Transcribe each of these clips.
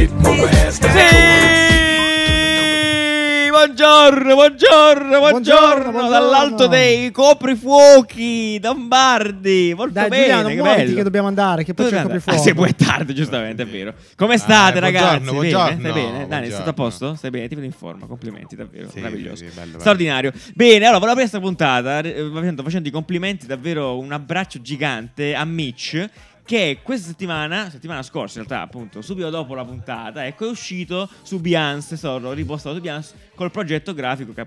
Sì! Buongiorno, buongiorno, buongiorno, Buongiorno, dall'alto dei coprifuochi Lombardi. Molto Dai, bene, Giuliano, che bello. che dobbiamo andare, che poi Dove c'è il coprifuoco. Ah, sì, poi è tardi, giustamente, è vero. Come state, Eh, ragazzi? buongiorno, Bene? buongiorno. Stai bene? Dani, Buongiorno. sei stato a posto? Stai bene? Ti vedo in forma. Complimenti, davvero. Sì, Meraviglioso. sì, bello, bello. Straordinario. Bene, allora, volevo aprire questa puntata eh, facendo, facendo i complimenti, davvero un abbraccio gigante a Mitch. Che questa settimana, settimana scorsa in realtà, appunto, subito dopo la puntata, ecco, è uscito su Beyoncé, sono ripostato su Beyoncé col progetto grafico, che,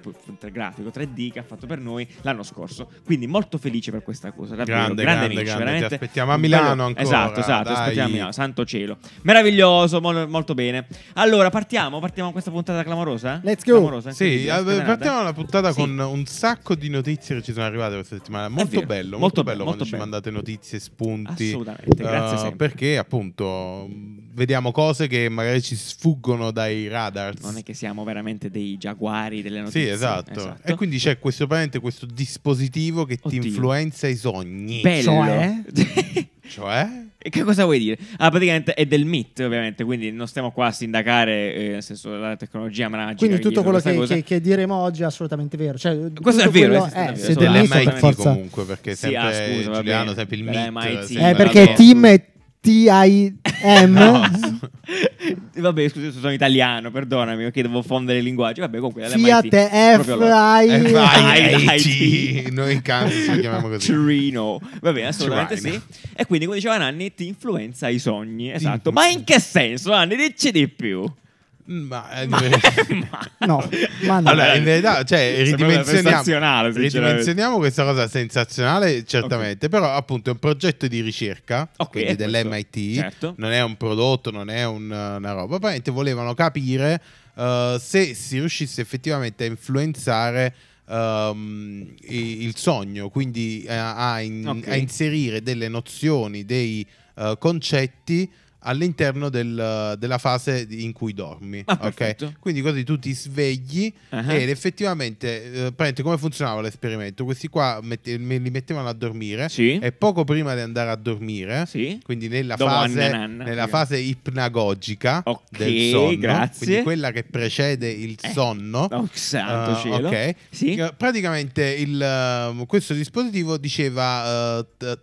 grafico 3D che ha fatto per noi l'anno scorso. Quindi molto felice per questa cosa, davvero. Grande, grande, grande, grande. veramente. Ti aspettiamo a Milano ancora, Esatto, esatto, dai. aspettiamo a Milano, santo cielo. Meraviglioso, mol- molto bene. Allora, partiamo, partiamo con questa puntata clamorosa? Let's go. Clamorosa? Sì, eh, partiamo la puntata Sì. con un sacco di notizie che ci sono arrivate questa settimana. Molto bello, molto molto, be- bello molto quando ci bello. mandate notizie, spunti. Assolutamente, grazie eh, sempre. Perché appunto vediamo cose che magari ci sfuggono dai radar. Non è che siamo veramente dei giaguari delle notizie. Sì, esatto. E quindi c'è questo, questo dispositivo che Oddio. ti influenza i sogni. Bello. Cioè? Cioè? E che cosa vuoi dire? Ah, praticamente è del MIT, ovviamente, quindi non stiamo qua a sindacare, eh, nel senso, la tecnologia magica. Quindi tutto quello che, che- che diremo oggi è assolutamente vero. Cioè, Questo è vero, se sì, del Dell'MIT MIT per forza. comunque, perché Sì, ah, sempre scusa, va Giuliano, sempre il MIT. Eh, perché team è T-I-M. No. Vabbè, scusa, sono italiano, perdonami, ok, devo fondere i linguaggi. Vabbè, comunque, Fiat l'MIT, proprio loro. Eh, vai, IT. IT. Noi cani lo chiamiamo così. Trino. Va bene, assolutamente sì. E quindi, come diceva Nanni, ti influenza i sogni. Esatto. Ma in che senso, Nanni? Dici di più. Ma, eh, No, ma no. Allora, in verità, cioè, ridimensioniamo, ridimensioniamo questa cosa sensazionale, certamente, però appunto è un progetto di ricerca, Ok, quindi è questo, dell'MIT, certo. non è un prodotto, non è un- una roba, probabilmente volevano capire eh, se si riuscisse effettivamente a influenzare i- il sogno, quindi eh, a, in- Ok. a inserire delle nozioni, dei eh, concetti all'interno del- della fase in cui dormi. Ah, ok? perfetto. Quindi così tu ti svegli Ah. ed effettivamente, eh, come funzionava l'esperimento? Questi qua mette- me li mettevano a dormire Sì. e poco prima di andare a dormire, Sì. quindi nella, fase, Anna Nanna, nella fase ipnagogica Ok, del sonno, grazie. quindi quella che precede il Eh, sonno. Oh, santo eh, cielo. ok. Sì. Praticamente il, ehm, questo dispositivo diceva, eh, t-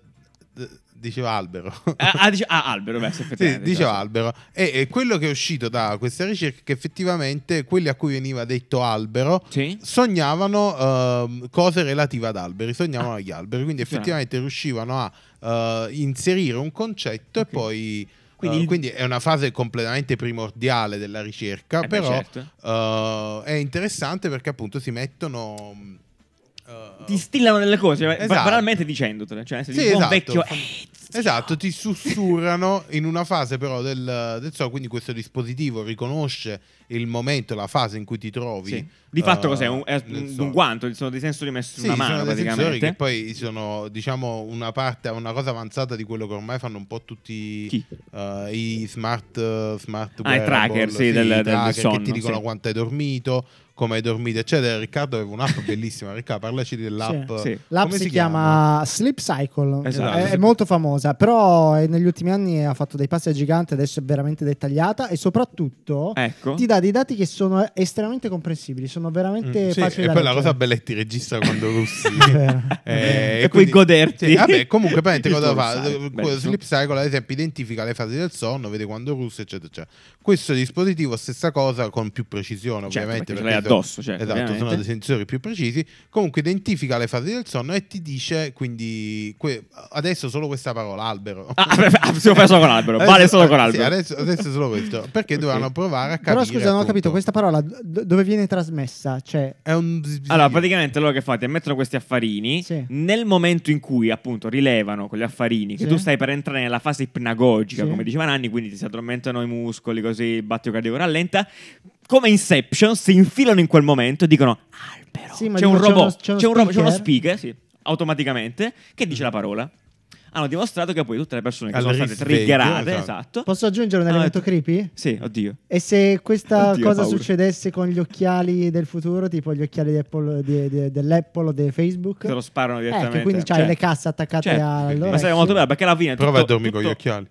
t- diceva albero. Ah, ah, dice- ah, albero, beh, Sì, diceva già. albero. E, e quello che è uscito da questa ricerca è che effettivamente quelli a cui veniva detto albero Sì. sognavano ehm, cose relative ad alberi, sognavano Ah. agli alberi, quindi effettivamente riuscivano a eh, inserire un concetto Ok. e poi... Quindi il- quindi è una fase completamente primordiale della ricerca, Eh beh, però certo. eh, è interessante perché appunto si mettono... eh, Ti stillano delle cose, cioè, Esatto. banalmente dicendotele. Cioè, se Sì, esatto. vecchio. "Eh, Esatto, ti sussurrano in una fase però del, del sonno, quindi questo dispositivo riconosce il momento, la fase in cui ti trovi. Sì. Di fatto eh, cos'è? Un, è un sonno. guanto, sono dei sensori messi Sì, in una mano sono dei sensori praticamente. che poi sono diciamo una parte, una cosa avanzata di quello che ormai fanno un po' tutti eh, i smart, eh, smart Ah, i tracker, sì, del- del tracker sonno, che ti dicono sì. quanto hai dormito, come hai dormito, eccetera. Riccardo aveva un'app bellissima. Riccardo, parlaci dell'app. Sì. Sì. L'app Come si, chiama Sleep Cycle, Esatto. è, è molto famosa, però eh, negli ultimi anni ha fatto dei passi giganti, adesso è veramente dettagliata e soprattutto Ecco. ti dà dei dati che sono estremamente comprensibili, sono veramente Mm, sì, facili e da poi la leggere. cosa bella è che ti registra quando russi. Eh, E puoi goderti. Sì, vabbè, comunque, praticamente cosa fa? Eh, bellissimo. Sleep Cycle, ad esempio, identifica le fasi del sonno, vede quando russa, eccetera, eccetera. Questo dispositivo, stessa cosa, con più precisione, Certo, ovviamente. perché sono- addosso, certo, esatto, sono dei sensori più precisi. Comunque, identifica le fasi del sonno e ti dice, quindi, que- adesso solo questa parola, albero. Ah, fare solo con l'albero. Adesso- Vale solo con sì, l'albero. adesso, adesso solo questo. Perché Ok. dovevano provare a capire. Però scusa, non ho appunto- capito, questa parola d- dove viene trasmessa? Cioè, È un. Allora, praticamente loro che fanno? Ti mettono questi affarini. Sì. Nel momento in cui, appunto, rilevano con gli affarini che Sì. tu stai per entrare nella fase ipnagogica, Sì. come diceva Nanni, quindi ti si addormentano i muscoli, così il battito cardiaco rallenta. Come Inception, si infilano in quel momento e dicono albero. Sì, c'è dico, un c'è uno- robot, c'è uno c'è, un robot- c'è uno speaker? sì, automaticamente, che dice la parola. Hanno dimostrato che poi tutte le persone che Al sono state triggerate, esatto. esatto. posso aggiungere un Ah, elemento eh, creepy? Sì, oddio. E se questa Oddio, cosa paura. succedesse con gli occhiali del futuro, tipo gli occhiali di Apple- di- di- dell'Apple o di Facebook? Te lo sparano Eh, direttamente. che quindi c'hai Certo. le casse attaccate Certo. all'orecchio. Ma sarebbe molto bello perché alla fine Prova tutto- a dormire con gli occhiali.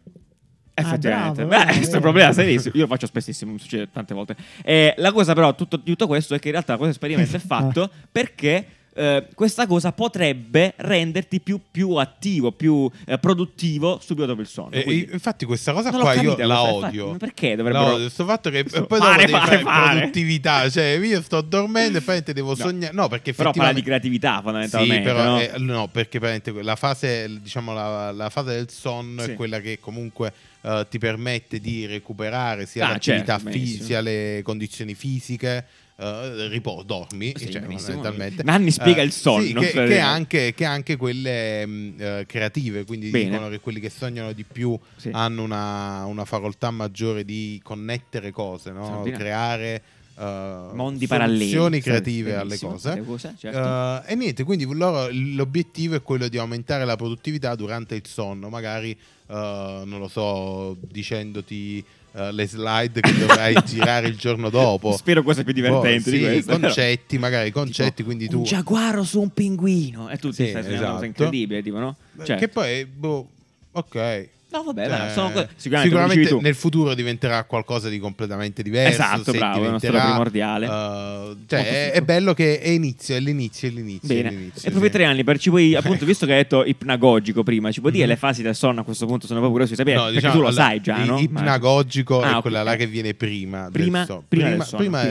Effettivamente, Ah, bravo, Beh, questo è un vero. problema serissimo. Io lo faccio spessissimo, mi succede tante volte. Eh, la cosa, però, tutto, di tutto questo è che in realtà questo esperimento è fatto perché. eh, questa cosa potrebbe renderti più, più attivo, più eh, produttivo subito dopo il sonno. Quindi- infatti questa cosa Non qua io la odio. infatti, perché dovrebbero odio, sto fatto che Questo- poi fare, dopo fare, fare, produttività, cioè io sto dormendo e poi te devo No. sognare. No, perché Però parla di effettivamente creatività Sì, fondamentalmente. però no? eh, no, perché la fase, diciamo, la, la fase del sonno Sì. è quella che comunque eh, ti permette di recuperare sia Ah, l'attività certo, fi- benissimo. sia le condizioni fisiche. eh, riposo, dormi Sì, cioè, fondamentalmente. Nanni spiega Eh, il sonno, sì, che, che anche, che anche quelle mh, eh, creative, quindi Bene. dicono che quelli che sognano di più Sì. hanno una, una facoltà maggiore di connettere cose, no? Creare eh, Mondi paralleli. creative alle cose. cose, certo. Eh, e niente, quindi loro l'obiettivo è quello di aumentare la produttività durante il sonno, magari eh, non lo so, dicendoti eh, le slide che dovrai girare il giorno dopo. Spero cose più divertenti Boh, di sì, questo. però. concetti, magari concetti, Tipo, quindi un tu giaguaro su un pinguino e tu ti Sì, stai sognando una cosa esatto. incredibile, tipo, no? Cioè, che poi boh, ok. No, vabbè, Cioè, dai, sono sicuramente, tu. nel futuro diventerà qualcosa di completamente diverso. Esatto, bravo, è diventerà, stato primordiale. Molto cioè, è, è bello che è inizio, è l'inizio, è l'inizio. è Bene, l'inizio, e proprio sì. tre anni, per ci puoi, appunto, visto che hai detto ipnagogico prima, ci puoi dire Mhm. le fasi del sonno a questo punto? Sono proprio curioso di sapere, No, perché diciamo, tu lo sai già, no? Ipnagogico Ah, è quella là che viene prima. Prima, del sonno. prima del prima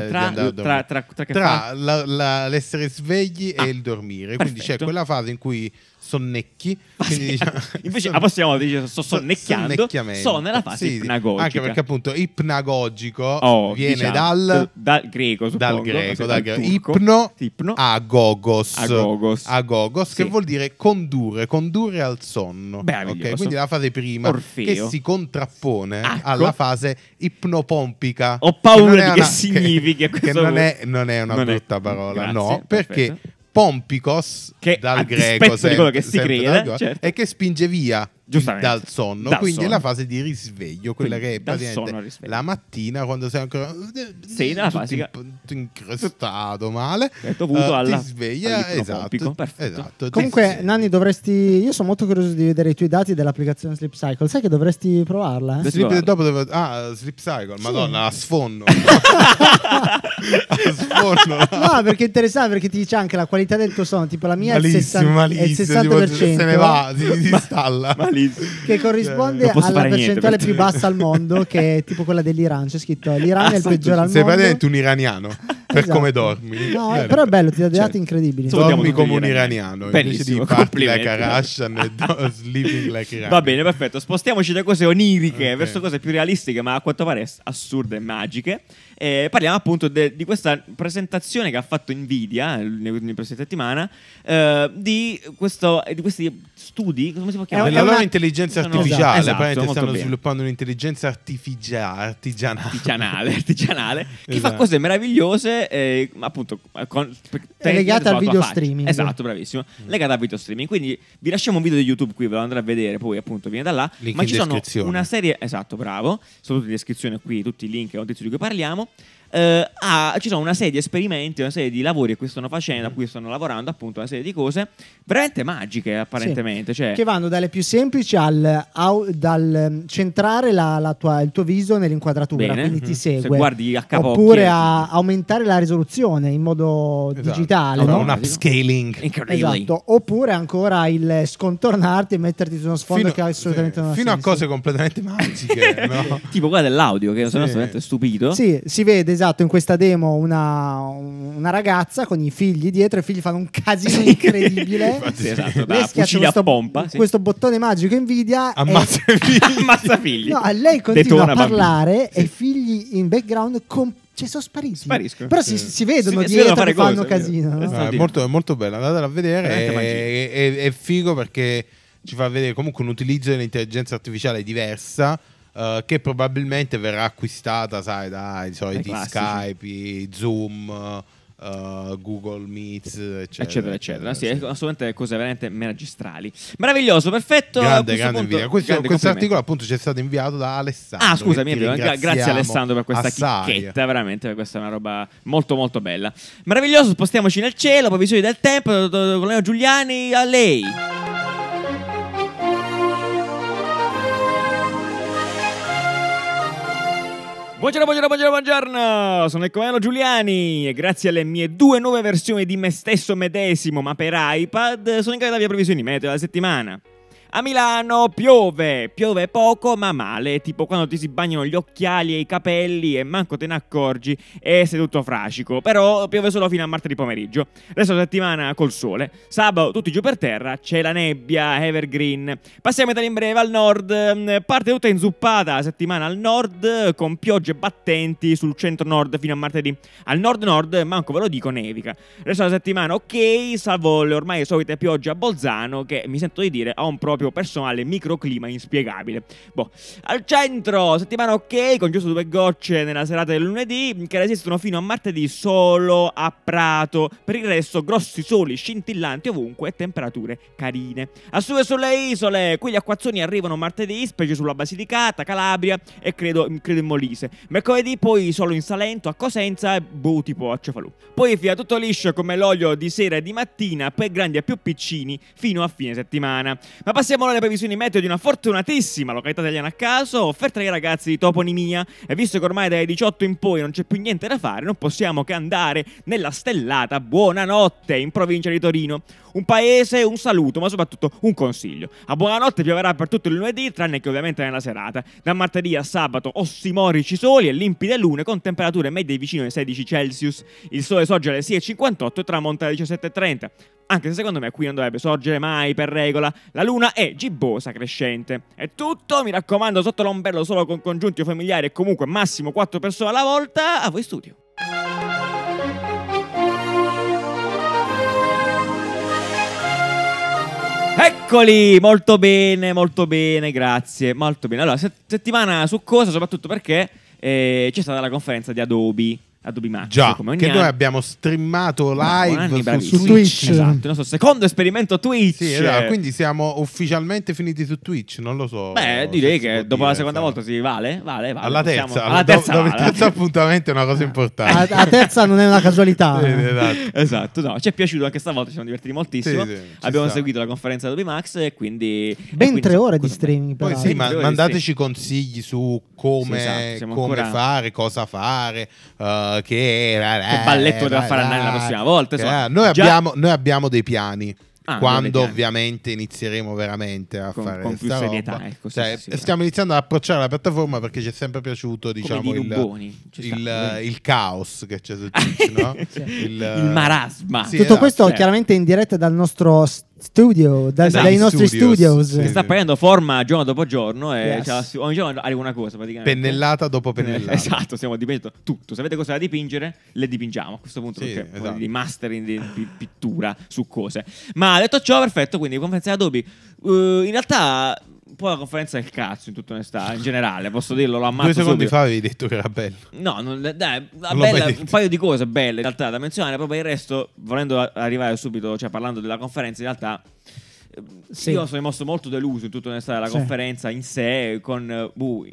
tra, tra, tra, tra l'essere svegli Ah, e il dormire. Quindi c'è quella fase in cui sonnecchi. Quindi diciamo- Invece son- possiamo dire sto son- sonnecchiando, sono nella fase Sì, ipnagogica. Anche perché appunto ipnagogico Oh, viene diciamo, dal, dal greco, dal suppongo, greco, sì, dal dal greco. ipno, Ipno. agogos. Agogos. Agogos, Sì. che vuol dire condurre, condurre al sonno. Meraviglioso. Ok, Quindi la fase prima Orfeo. che si contrappone Ecco. alla fase ipnopompica. Ho paura è di che una- significhi Che, questo non, è, non è una Non è- brutta parola, Grazie, no, perfetto. perché pompicos Che dal greco quello che si sempre crede, greco, certo. è che spinge via Giustamente. dal sonno, Dal quindi sonno. è la fase di risveglio, quella Quindi, che è praticamente la mattina quando sei ancora Sì, nella fase che- in- tutto incrostato male, È dovuto eh, alla- ti sveglia, esatto, esatto, Comunque. Nanni, dovresti. Io sono molto curioso di vedere i tuoi dati dell'applicazione Sleep Cycle. Sai che dovresti provarla? eh? Sleep, dopo devo- ah, Sleep Cycle, madonna, la sfonno. la sfonno. No, perché è interessante perché ti dice anche la qualità del tuo sonno. Tipo, la mia è il, malissimo, 60, è il malissimo, tipo, 60%. se ne va, si, si installa. Malissimo. Che corrisponde alla niente percentuale per più bassa al mondo, che è tipo quella dell'Iran. C'è scritto: l'Iran è il Esatto, peggiore al Sei mondo. praticamente un iraniano per Esatto. come dormi. No, Bene. però è bello, ti dà dei Certo. dati incredibili. Salutiamo Dormi come un iraniano invece Benissimo, di like a Russian e do- sleeping like a Iranian. Va bene, perfetto. Spostiamoci da cose oniriche Ok. verso cose più realistiche, ma a quanto pare ass- assurde e magiche. Eh, parliamo appunto de- di questa presentazione che ha fatto Nvidia eh, nelle prossime settimane eh, di, questo, di questi studi. Come si può chiamare? Della una- loro intelligenza Esatto, artificiale, esatto, molto stanno bene. sviluppando un'intelligenza artificiale, artigianale. artigianale, artigianale che Esatto. fa cose meravigliose, eh, appunto, con, È legata al video streaming. Esatto, bravissimo. Mm. Legata al video streaming. Quindi vi lasciamo un video di YouTube qui, ve lo andrete a vedere, poi appunto viene da là. Link ma in ci sono una serie, esatto, bravo, sono tutte in descrizione qui, tutti i link e notizie di cui parliamo. Eh, ah, ci sono una serie di esperimenti, una serie di lavori a cui stanno facendo, a cui stanno lavorando, appunto, una serie di cose veramente magiche, apparentemente. Cioè, Che vanno dalle più semplici al, au- dal ehm, centrare la- la tua- il tuo viso nell'inquadratura, Bene. quindi ti Mhm. Se segue. guardi a capo Oppure a aumentare la risoluzione in modo Esatto. digitale, No, no? un upscaling. incredibile. Esatto, oppure ancora il scontornarti e metterti su uno sfondo che assolutamente sì, non ha fino a senso. cose completamente magiche, no? Tipo quella dell'audio, che sono Sì. assolutamente stupito. Sì, si vede esatto in questa demo una, una ragazza con i figli dietro, i figli fanno un casino incredibile. Infatti, esatto, Lei da schiaccia questo, a pompa. sì. questo bottone magico Nvidia e- Ammazza i figli. Ammazza figli. No, lei continua Detona a parlare e Sì. i figli in background com- cioè, sono spariti. Spariscono. Però si, Sì. si vedono Si- si dietro vedono fare che fanno cose, casino. no? No, è, molto, è molto bella, andatela a vedere. È, è- è figo perché ci fa vedere comunque un utilizzo dell'intelligenza artificiale diversa. Eh, che probabilmente verrà acquistata, sai, dai soliti. Skype, Zoom, eh, Google Meets, eccetera. eccetera, eccetera. Sì, assolutamente cose veramente magistrali. Meraviglioso, perfetto. Grande, grande punto- invidia. Questo, questo articolo appunto ci è stato inviato da Alessandro. Ah, scusami, gra- grazie Alessandro per questa assai. chicchetta, veramente, questa è una roba molto molto bella. Meraviglioso, spostiamoci nel cielo, provvisioni del tempo, Leo Giuliani, a lei. Buongiorno, buongiorno, buongiorno, buongiorno! Sono il Comello Giuliani e grazie alle mie due nuove versioni di me stesso medesimo, ma per iPad, sono in grado di avere previsioni meteo della settimana. A Milano piove, piove poco ma male, tipo quando ti si bagnano gli occhiali e i capelli e manco te ne accorgi e sei tutto frascico, però piove solo fino a martedì pomeriggio. Resto settimana col sole, sabato tutti giù per terra, c'è la nebbia, evergreen. Passiamo in breve al nord, parte tutta inzuppata la settimana al nord con piogge battenti sul centro-nord fino a martedì. Al nord-nord, manco ve lo dico, nevica. Resto della settimana ok, salvo le ormai solite piogge a Bolzano che mi sento di dire ha un proprio personale microclima inspiegabile. Boh. Al centro, settimana ok, con giusto due gocce nella serata del lunedì, che resistono fino a martedì solo a Prato. Per il resto, grossi soli scintillanti ovunque e temperature carine. A su e sulle isole, qui gli acquazzoni arrivano martedì, specie sulla Basilicata, Calabria e credo, credo in Molise. Mercoledì poi solo in Salento, a Cosenza e boh tipo a Cefalù. Poi fila tutto liscio come l'olio di sera e di mattina, per grandi e più piccini, fino a fine settimana. Ma passiamo Passiamo alle previsioni meteo di una fortunatissima località italiana a caso, offerta ai ragazzi di toponimia. E visto che ormai dai 18 in poi non c'è più niente da fare, non possiamo che andare nella stellata Buonanotte in provincia di Torino. Un paese, un saluto, ma soprattutto un consiglio. A buonanotte pioverà per tutto il lunedì, tranne che ovviamente nella serata. Da martedì a sabato ossimorici soli e limpide lune con temperature medie vicino ai 16 Celsius. Il sole sorge alle 6.58 e tramonta alle 17.30 anche se secondo me qui non dovrebbe sorgere mai per regola. La luna è gibbosa crescente. È tutto, mi raccomando, sotto l'ombrello solo con congiunti o familiari e comunque massimo 4 persone alla volta. A voi studio. Eccoli, molto bene, molto bene, grazie, molto bene. Allora, settimana su cosa, soprattutto perché eh, c'è stata la conferenza di Adobe Adobe Max. Già, che anno. noi abbiamo streamato live Bravo, su, su Twitch. Esatto, il nostro secondo esperimento Twitch. Sì, esatto, quindi siamo ufficialmente finiti su Twitch, non lo so. Beh, direi che dopo dire, la seconda volta si vale, vale, vale. Alla terza, Possiamo... alla terza, do, vale. il terzo appuntamento è una cosa importante. La, terza non è una casualità. sì, esatto. esatto, no, ci è piaciuto anche stavolta, ci siamo divertiti moltissimo. Sì, sì, abbiamo sta. seguito la conferenza Adobe Max e quindi... Ben quindi tre ore di streaming. Poi sì, ma mandateci consigli su come, esatto, come fare, cosa fare, uh, che era che eh, balletto doveva fare andare la prossima volta. Eh, noi, abbiamo, noi abbiamo dei piani. Ah, quando ovviamente inizieremo veramente a con, fare con più serietà. Ecco, cioè, sì, sì, stiamo iniziando ad approcciare la piattaforma perché ci è sempre piaciuto diciamo, il, il, il, caos che c'è su Twitch, no? il, il, marasma. Sì, Tutto esatto, questo certo. chiaramente in diretta dal nostro studio, da, esatto. dai nostri studios. studios. Che sta prendendo forma giorno dopo giorno e yes. ogni giorno arriva una cosa praticamente. Pennellata dopo pennellata. Esatto, stiamo dipingendo tutto. Se avete cose da dipingere, le dipingiamo a questo punto sì, perché esatto. di mastering di, di pittura su cose. Ma detto ciò, perfetto, quindi conferenza Adobe. Uh, in realtà un po' la conferenza del cazzo in tutta onestà, in generale, posso dirlo, lo ammazzo Due secondi subito. fa avevi detto che era bello. No, non, dai, bella, un paio di cose belle in realtà da menzionare, proprio il resto, volendo arrivare subito, cioè parlando della conferenza, in realtà eh, sì. io sono rimasto molto deluso in tutta onestà della sì. conferenza in sé, con uh,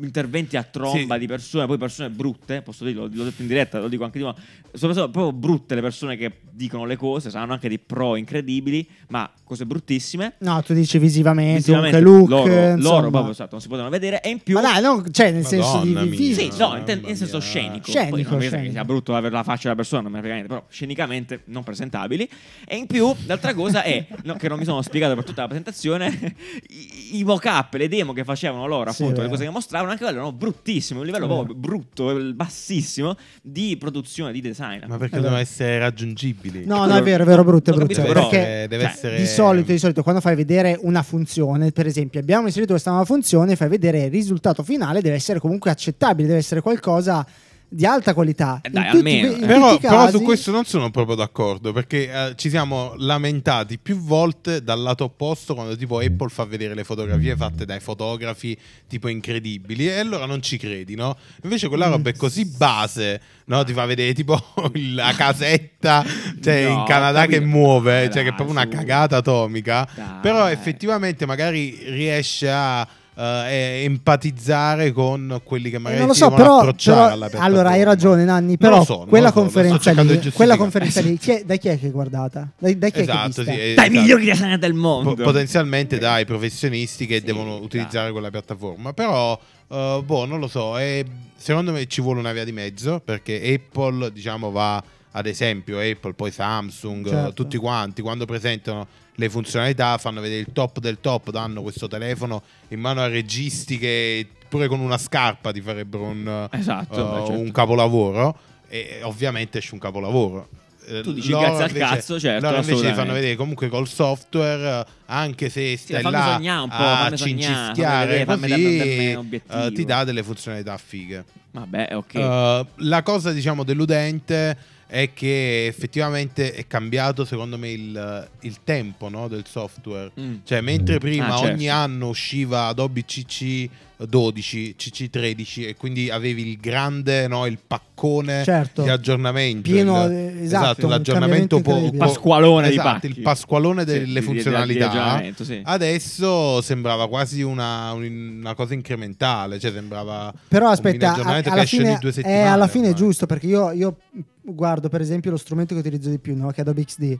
interventi a tromba sì. di persone, poi persone brutte, posso dirlo, l'ho detto in diretta, lo dico anche di nuovo, sono proprio brutte le persone che dicono le cose, saranno anche dei pro incredibili, ma cose bruttissime. No, tu dici visivamente, visivamente look, loro, loro proprio esatto, non si potevano vedere e in più Ma dai, no, cioè nel senso di, fisico. Sì, no, in, in senso scenico. Scenico, poi non scenico. che sia brutto avere la faccia della persona, non me ne frega niente, però scenicamente non presentabili e in più l'altra cosa è no, che non mi sono spiegato per tutta la presentazione i, i mock-up, le demo che facevano loro, appunto, sì, le cose che mostravano anche quello erano bruttissimi, un livello proprio brutto, bassissimo di produzione, di design. Ma perché devono essere raggiungibili? No, no, è vero, è vero, brutto, è brutto. Però, perché deve cioè, essere... di solito, di solito, quando fai vedere una funzione, per esempio, abbiamo inserito questa nuova funzione, fai vedere il risultato finale, deve essere comunque accettabile, deve essere qualcosa di alta qualità. Eh dai, almeno. Tutti, eh. però, casi... però, su questo non sono proprio d'accordo perché eh, ci siamo lamentati più volte dal lato opposto quando tipo Apple fa vedere le fotografie fatte dai fotografi tipo incredibili e allora non ci credi, no? Invece quella roba è così base, no? Ti fa vedere tipo la casetta cioè, no, in Canada che muove, cioè che è proprio una cagata atomica, dai. però effettivamente magari riesce a uh, empatizzare con quelli che magari eh, non lo so, però, però allora hai ragione Nanni però so, quella so, conferenza lì, quella conferenza lì chi è, da chi è che è guardata? Da, da chi esatto, è che sì, dai esatto. migliori del mondo P- potenzialmente dai professionisti che sì, devono utilizzare quella piattaforma però Uh, Uh, boh, non lo so. È, secondo me ci vuole una via di mezzo perché Apple, diciamo, va ad esempio Apple, poi Samsung, Certo. tutti quanti quando presentano le funzionalità fanno vedere il top del top, danno questo telefono in mano a registi che pure con una scarpa ti farebbero un, Esatto, uh, beh, certo. un capolavoro e ovviamente esce un capolavoro. Eh, Tu dici loro grazie al invece- cazzo, certo, loro invece ti fanno vedere comunque col software, eh, anche se stai fammi là sognare un po', a cincischiare eh, ti dà delle funzionalità fighe. Vabbè, ok. Uh, la cosa, diciamo, deludente è che effettivamente è cambiato, secondo me, il, il tempo no, del software. Mm. Cioè, mentre prima Ah, certo. ogni anno usciva Adobe CC 12, CC 13 e quindi avevi il grande, no, il paccone Certo. di aggiornamento. Pieno, il- eh, esatto, un l'aggiornamento po- Pasqualone di esatto, il pasqualone Sì, delle di- di- di funzionalità. aggiornamento, sì. Adesso sembrava quasi una, una cosa incrementale, cioè sembrava Però un aspetta, alla fine, ogni due settimane. alla fine è ormai. giusto perché io, io guardo per esempio lo strumento che utilizzo di più, no? che è Adobe XD.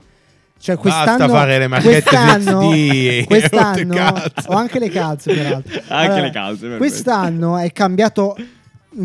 Cioè Basta quest'anno, fare le marchette quest'anno, XD, quest'anno ho anche le calze peraltro. Anche le calze, perfetto. Quest'anno è cambiato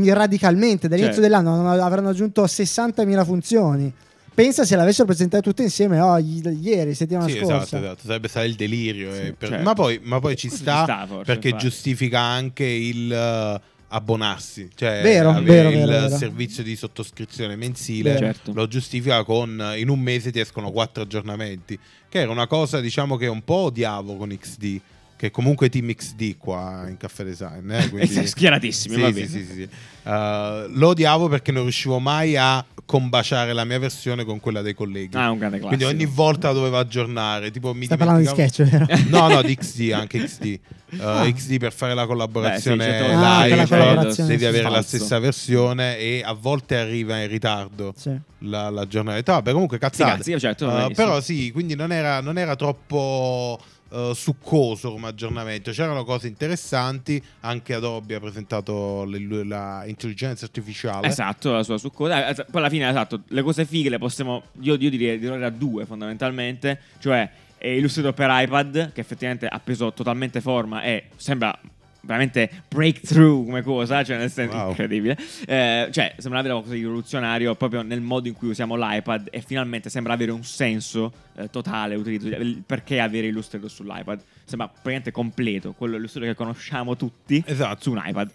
radicalmente. Dall'inizio Certo. dell'anno avranno aggiunto 60.000 funzioni. Pensa se l'avessero presentate tutte insieme oh, i- ieri, settimana Sì, scorsa. esatto, esatto, sarebbe stato il delirio. Sì, eh, per- certo. ma, poi, ma poi ci sta, ci sta, forse, perché infatti. giustifica anche il abbonarsi, cioè Vero, avere vero, il vero, vero. servizio di sottoscrizione mensile. Certo. Lo giustifica con in un mese ti escono quattro aggiornamenti, che era una cosa diciamo che un po' odiavo con XD. Che comunque è Team XD qua in Caffè Design. Eh, quindi- Schieratissimi, Sì, va sì, bene. sì, sì, sì. Uh, lo odiavo perché non riuscivo mai a combaciare la mia versione con quella dei colleghi. Ah, un grande classico. Quindi ogni volta la dovevo aggiornare. Tipo, mi Stai parlando di sketch, vero? No, no, di XD, anche XD. Uh, Ah. XD per fare la collaborazione Beh, sì, certo. Ah, per la live, collaborazione, devi sì, avere la falso. stessa versione e a volte arriva in ritardo Sì. la- l'aggiornamento. Vabbè, comunque Sì, cazzate. cazzi, certo, Uh, però sì, quindi non era, non era troppo uh, succoso come aggiornamento. C'erano cose interessanti. Anche Adobe ha presentato le- la intelligenza artificiale. Esatto, la sua succosa. Eh, Poi alla fine, esatto, le cose fighe le possiamo. Io, io direi di a due fondamentalmente. Cioè, è Illustrator per iPad, che effettivamente ha preso totalmente forma e sembra veramente breakthrough come cosa, cioè nel senso Wow. incredibile. Eh, cioè, sembra avere qualcosa di rivoluzionario proprio nel modo in cui usiamo l'iPad e finalmente sembra avere un senso eh, totale utilizzo, il- perché avere Illustrator sull'iPad. Sembra praticamente completo, quello Illustrator che conosciamo tutti Esatto. su un iPad.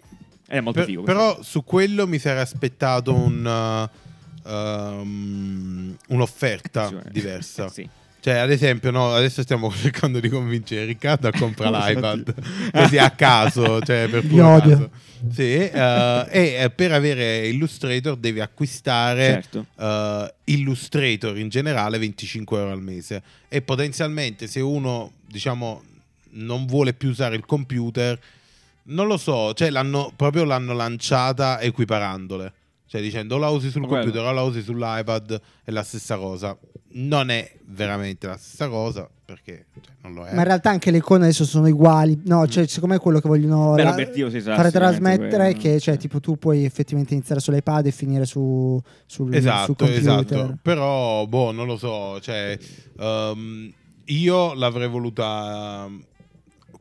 Ed è molto Per- figo. questo. però su quello mi sarei aspettato un, uh, um, un'offerta Attenzione. diversa. Sì. Cioè, ad esempio, no, adesso stiamo cercando di convincere Riccardo a comprare l'iPad così a caso, cioè per puro odio. caso. Sì, eh, e eh, per avere Illustrator devi acquistare Certo. eh, Illustrator in generale 25 euro al mese e potenzialmente se uno diciamo non vuole più usare il computer non lo so cioè l'hanno proprio l'hanno lanciata equiparandole cioè dicendo o la usi sul quello. computer o la usi sull'iPad è la stessa cosa non è veramente la stessa cosa perché cioè, non lo è Ma in realtà anche le icone adesso sono uguali. No, cioè, secondo me quello che vogliono Beh, la- fare trasmettere è che cioè, tipo, tu puoi effettivamente iniziare sull'iPad e finire su, sul, sul Esatto, computer. esatto. Però, boh, non lo so. Cioè, ehm, io l'avrei voluta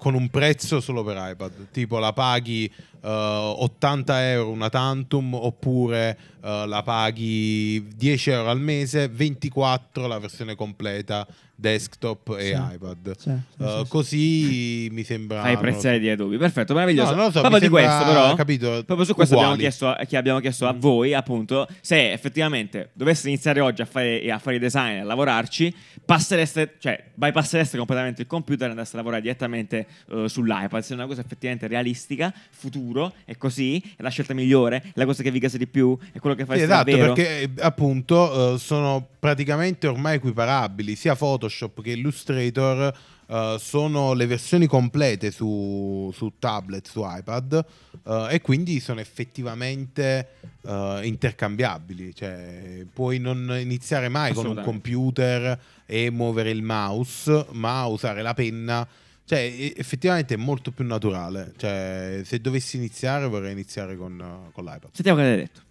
con un prezzo solo per iPad. Tipo, la paghi eh, 80 euro una Tantum oppure eh, la paghi 10 euro al mese, 24 la versione completa desktop e Sì. iPad. Sì, sì, sì, sì. Così mi sembra. Fai i non lo so. prezzi di Adobe. Perfetto, meraviglioso. No, non lo so, proprio di questo, però. capito, Proprio su questo abbiamo chiesto, che abbiamo chiesto a voi, appunto, se effettivamente doveste iniziare oggi a fare, a fare i design e a lavorarci, passereste, cioè, bypassereste completamente il computer e andaste a lavorare direttamente eh, sull'iPad. Se è una cosa effettivamente realistica, futuro, è così, è la scelta migliore, è la cosa che vi gasa di più, è quello che Sì, fareste esatto, davvero. perché eh, appunto eh, sono praticamente ormai equiparabili, sia Photoshop che Illustrator eh, sono le versioni complete su, su tablet, su iPad eh, e quindi sono effettivamente eh, intercambiabili, cioè puoi non iniziare mai con un computer e muovere il mouse, ma usare la penna. Cioè, effettivamente è molto più naturale. Cioè, se dovessi iniziare, vorrei iniziare con, con l'iPad. Sentiamo cosa hai detto.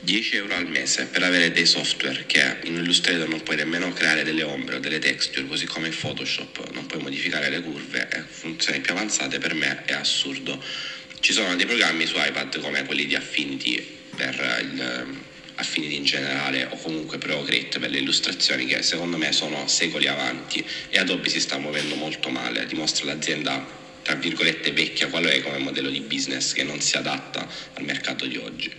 10 euro al mese per avere dei software che in Illustrator non puoi nemmeno creare delle ombre o delle texture, così come in Photoshop non puoi modificare le curve e funzioni più avanzate per me è assurdo. Ci sono dei programmi su iPad come quelli di Affinity per il eh, Affinity in generale o comunque Procreate per le illustrazioni che secondo me sono secoli avanti e Adobe si sta muovendo molto male, dimostra l'azienda tra virgolette vecchia qual è come modello di business che non si adatta al mercato di oggi.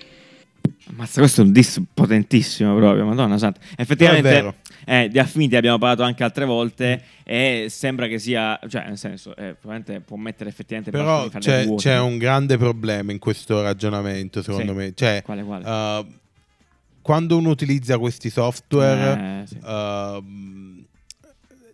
Mazza, questo è un diss potentissimo proprio, madonna santa. Effettivamente eh, di Affinity abbiamo parlato anche altre volte e sembra che sia, cioè nel senso, eh, probabilmente può mettere effettivamente Però di c'è, c'è un grande problema in questo ragionamento, secondo Sì. me. Cioè, Quale, quale? uh, quando uno utilizza questi software, Eh, sì. uh,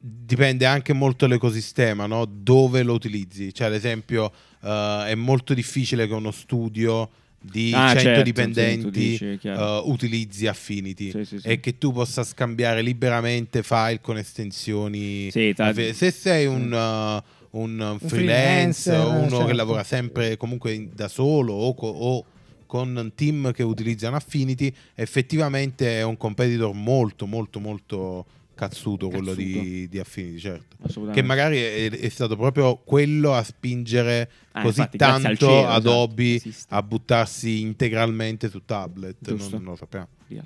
dipende anche molto dall'ecosistema, no? dove lo utilizzi. Cioè, ad esempio, uh, è molto difficile che uno studio di Ah, 100 certo, dipendenti dici, uh, utilizzi Affinity Sì, sì, sì. e che tu possa scambiare liberamente file con estensioni. Tra- Se sei un, uh, un freelance, freelancer, o uno certo. che lavora sempre comunque da solo o, co- o con team che utilizzano Affinity, effettivamente è un competitor molto, molto, molto cazzuto, quello di, Cazzuto. di Affinity, certo. Assolutamente. Che magari è, è stato proprio quello a spingere Ah, così infatti, tanto cielo, esatto, Adobe esiste. a buttarsi integralmente su tablet. Giusto. Non, non lo sappiamo. Via.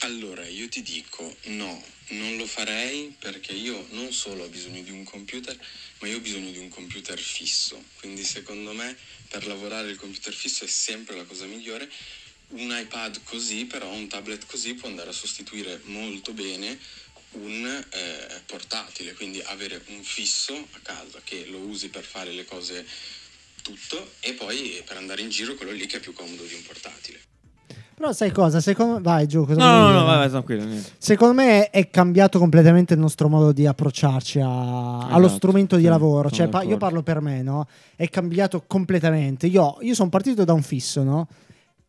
Allora, io ti dico no, non lo farei perché io non solo ho bisogno di un computer, ma io ho bisogno di un computer fisso. Quindi secondo me per lavorare il computer fisso è sempre la cosa migliore. Un iPad così, però un tablet così può andare a sostituire molto bene un eh, portatile, quindi avere un fisso a casa che lo usi per fare le cose tutto e poi per andare in giro quello lì che è più comodo di un portatile. Però sai cosa? Secondo vai giù. cosa No, no, no, vai, vai, tranquillo. niente. Secondo me è cambiato completamente il nostro modo di approcciarci a- allo Esatto, strumento di sì, lavoro. sono Cioè, pa- io d'accordo. parlo per me, no? È cambiato completamente. Io, io sono partito da un fisso, no?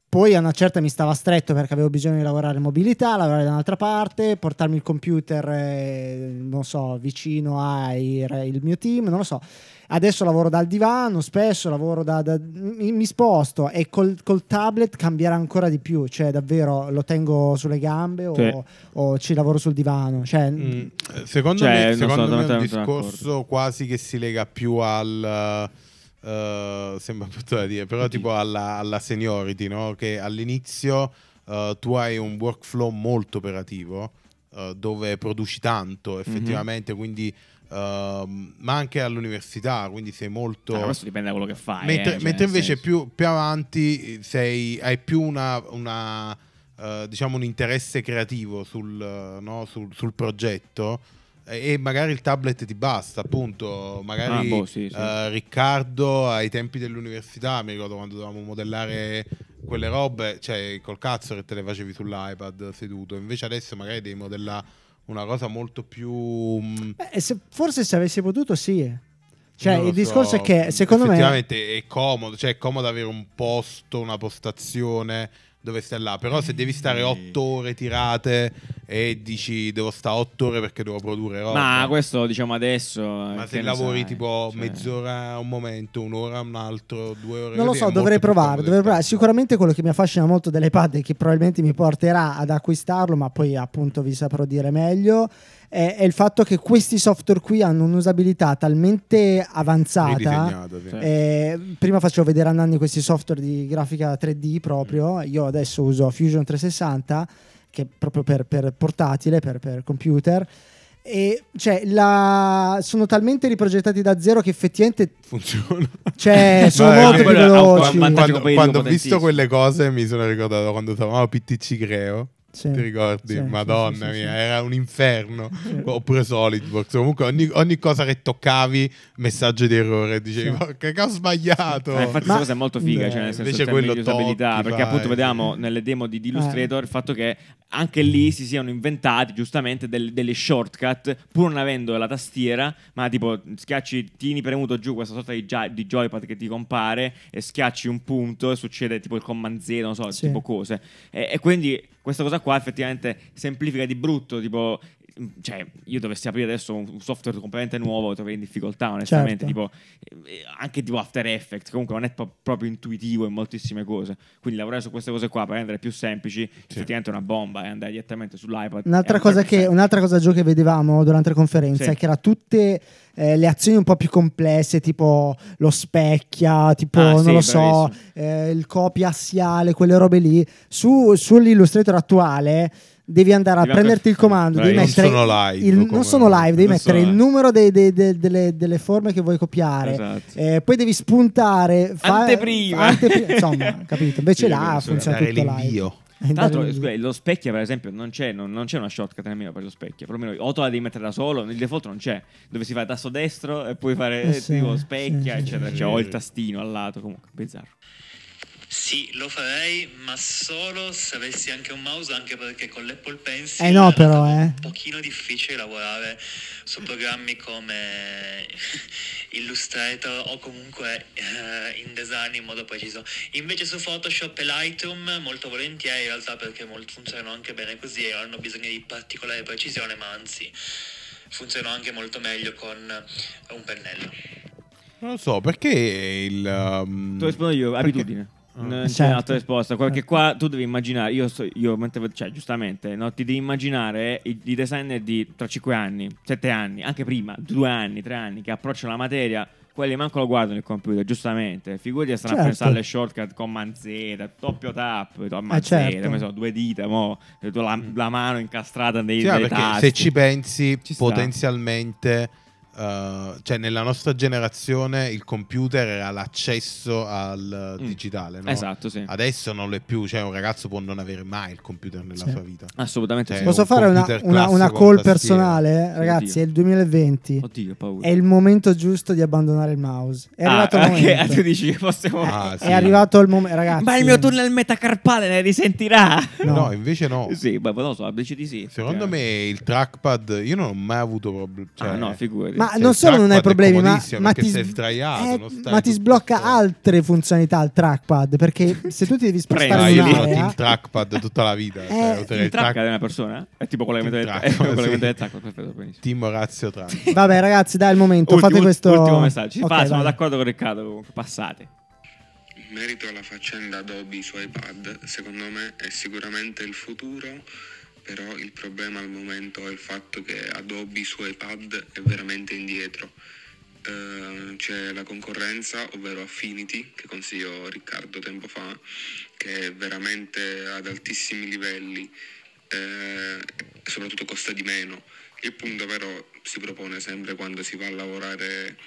Poi a una certa mi stava stretto perché avevo bisogno di lavorare in mobilità, lavorare da un'altra parte, portarmi il computer, eh, non so, vicino ai il mio team, non lo so. Adesso lavoro dal divano, spesso lavoro da, da- mi, mi sposto e col, col tablet cambierà ancora di più, cioè davvero lo tengo sulle gambe o, Sì. o ci lavoro sul divano. Cioè, Mm, Secondo Cioè, me, secondo sono me è un discorso d'accordo. quasi che si lega più al. eh, sembra brutto da dire, però tipo alla, alla seniority, no? Che all'inizio eh, tu hai un workflow molto operativo eh, dove produci tanto effettivamente, quindi. Ehm, ma anche all'università, quindi sei molto. Ah, questo dipende da quello che fai. Mentre, eh, cioè, mentre invece più, più avanti sei, hai più una, una, eh, diciamo un interesse creativo sul, eh, no, sul, sul progetto e e magari il tablet ti basta, appunto. Magari Ah, boh, sì, sì. eh, Riccardo ai tempi dell'università, mi ricordo quando dovevamo modellare quelle robe, cioè col cazzo che te le facevi sull'iPad seduto. Invece adesso magari devi modellare una cosa molto più... mm, eh, se- forse se avessi potuto sì. Cioè, non lo il discorso so, è che secondo me... effettivamente è comodo, cioè è comodo avere un posto, una postazione dove stai là, però se devi stare otto ore tirate e dici devo stare otto ore perché devo produrre roba. Ma questo diciamo adesso. Ma se lavori sai, tipo cioè- mezz'ora un momento, un'ora un altro, due ore Non lo so, dovrei provare, dovrei provare. Sicuramente quello che mi affascina molto dell'iPad e che probabilmente mi porterà ad acquistarlo, ma poi appunto vi saprò dire meglio, è, il fatto che questi software qui hanno un'usabilità talmente avanzata. Sì. Eh, prima facevo vedere a Nanni questi software di grafica 3D proprio. Io adesso uso Fusion 360, che è proprio per, per portatile, per, per computer. E cioè, la- sono talmente riprogettati da zero che effettivamente Funziona. cioè, sono No, è molto più veloci. Quando, quando ho visto quelle cose mi sono ricordato quando stavamo PTC Creo. Sì. Ti ricordi? Sì, Madonna sì, sì, mia, sì. era un inferno. Sì. Oppure SolidWorks. Comunque ogni, ogni cosa che toccavi, messaggio di errore. Dicevi, Sì. "Porca, che ho sbagliato. Eh, infatti, Ma- questa cosa è molto figa. Beh, cioè, nel senso, invece quello di usabilità. tocchi, perché fai, appunto vediamo nelle demo di, di Illustrator Eh. il fatto che anche lì si siano inventati giustamente del- delle shortcut, pur non avendo la tastiera, ma tipo schiacci, tieni premuto giù questa sorta di, gia- di joypad che ti compare e schiacci un punto e succede tipo il command Z, non so, Sì. tipo cose. E, e quindi questa cosa qua effettivamente semplifica di brutto, tipo cioè, io dovessi aprire adesso un software completamente nuovo, troverei in difficoltà, onestamente. Certo. Tipo, eh, anche tipo After Effects, comunque non è pro- proprio intuitivo in moltissime cose. Quindi lavorare su queste cose qua per rendere più semplici, effettivamente è una bomba e andare direttamente sull'iPad. Un'altra cosa, che, un'altra cosa Gio, che vedevamo durante la conferenza Sì. è che era tutte eh, le azioni un po' più complesse, tipo lo specchia, tipo Ah, non sì, lo so, eh, il copia assiale, quelle robe lì. Su, sull'Illustrator attuale devi andare a prenderti il comando, Bravi. devi Non mettere sono live, il- come- non sono live, devi non mettere sono il live. numero dei- dei- dei- delle, delle forme che vuoi copiare. Esatto. Eh, poi devi spuntare fa- Anteprima. antepri- insomma capito invece Sì, là funziona tutto live l'invio. E Tra l'altro, scusa, lo specchia, per esempio, non c'è, non, non c'è una shortcut nemmeno per lo specchia. Perlomeno o te la devi mettere da solo, nel default non c'è. Dove si fa tasto destro e puoi fare Eh sì, tipo specchia, sì, eccetera. sì. Cioè, o il tastino al lato, comunque, bizzarro. Sì, lo farei, ma solo se avessi anche un mouse, anche perché con l'Apple Pencil Eh no, però, è eh. un pochino difficile lavorare su programmi come Illustrator o comunque eh, InDesign in modo preciso. Invece su Photoshop e Lightroom molto volentieri in realtà perché funzionano anche bene così e hanno bisogno di particolare precisione, ma anzi funzionano anche molto meglio con un pennello. Non lo so, perché il... um, Tu rispondo io, perché- abitudine. Ah. Non c'è Certo. altra risposta. Perché qua tu devi immaginare, io, sto, io mentre, cioè, giustamente, no, ti devi immaginare i, i designer di tra 5 anni, 7 anni, anche prima, 2 anni, 3 anni, che approcciano la materia. Quelli manco lo guardano il computer, giustamente. Figurati a stare a Certo. pensare alle shortcut con manzetta, doppio tap, to- manzetta, certo. come so, due dita, mo, la, la mano incastrata nei, Sì, ma nei perché tasti. se ci pensi, Ci sta. Eh, cioè nella nostra generazione il computer era l'accesso al Mm. digitale, no? Esatto, sì. Adesso non lo è più, cioè un ragazzo può non avere mai il computer nella Sì. sua vita. Assolutamente Cioè, sì. un Posso fare una, una, una call personale? Ragazzi, Oddio. è il 2020. Oddio, paura. È il momento giusto di abbandonare il mouse. È Ah, arrivato il ok, momento. tu dici che possiamo... Ah, sì. È arrivato il momento, ragazzi. Ma il mio tunnel metacarpale ne risentirà. No. No, invece no. Sì, beh, non lo so, dici di sì. Secondo me il trackpad, io non ho mai avuto problemi. Cioè, ah, no, figurati. Ma Cioè, non il solo non hai trackpad problemi, ma, ma ti, sei s- sdraiato, eh, non stai ma ti tutto sblocca sto- altre funzionalità il trackpad. Perché se tu ti devi spostare Ah, in io un'area, il trackpad tutta la vita. Eh, cioè, userei il track è una persona? È tipo quello che mette Il del track, quello che sì. mette del track, perfetto, benissimo. Team Orazio Track. Vabbè, ragazzi, dai il momento. Ultimo, fate questo. ultimo messaggio. Ok, Fa, sono d'accordo con Riccardo, comunque, passate. In merito alla faccenda Adobe su iPad, secondo me è sicuramente il futuro, però il problema al momento è il fatto che Adobe su iPad è veramente indietro. Eh, c'è la concorrenza, ovvero Affinity, che consiglio Riccardo tempo fa, che è veramente ad altissimi livelli eh, e soprattutto costa di meno. Il punto però si propone sempre quando si va a lavorare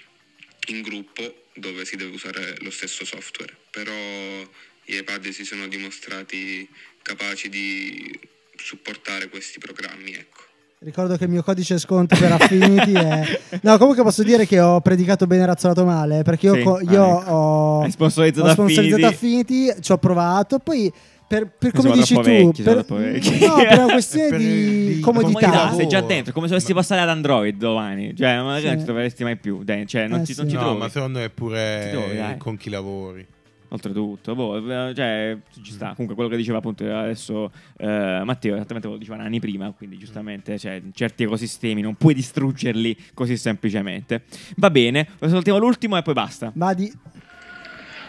in gruppo dove si deve usare lo stesso software, però gli iPad si sono dimostrati capaci di supportare questi programmi, ecco. Ricordo che il mio codice sconto per Affinity è. No, comunque posso dire che ho predicato bene razzolato male. Perché io, Sì? co- Ah, io ecco. ho. Hai sponsorizzato ho sponsorizzato Affinity. Affinity, ci ho provato. Poi, per, per come dici tu, vecchi, per, no, per una questione Per di, di comodità. Comodità, sei già dentro, come se dovessi passare ad Android domani. Cioè, magari Sì. non ci troveresti mai più. Cioè, non, Eh ci, sì. non ci no, trovi. ma secondo me pure Ti trovi, con chi lavori. Oltretutto, boh, eh, cioè, ci sta. Comunque, quello che diceva appunto adesso eh, Matteo, esattamente quello che dicevano anni prima. Quindi, giustamente, cioè, certi ecosistemi non puoi distruggerli così semplicemente. Va bene, saltiamo l'ultimo e poi basta. Vadi.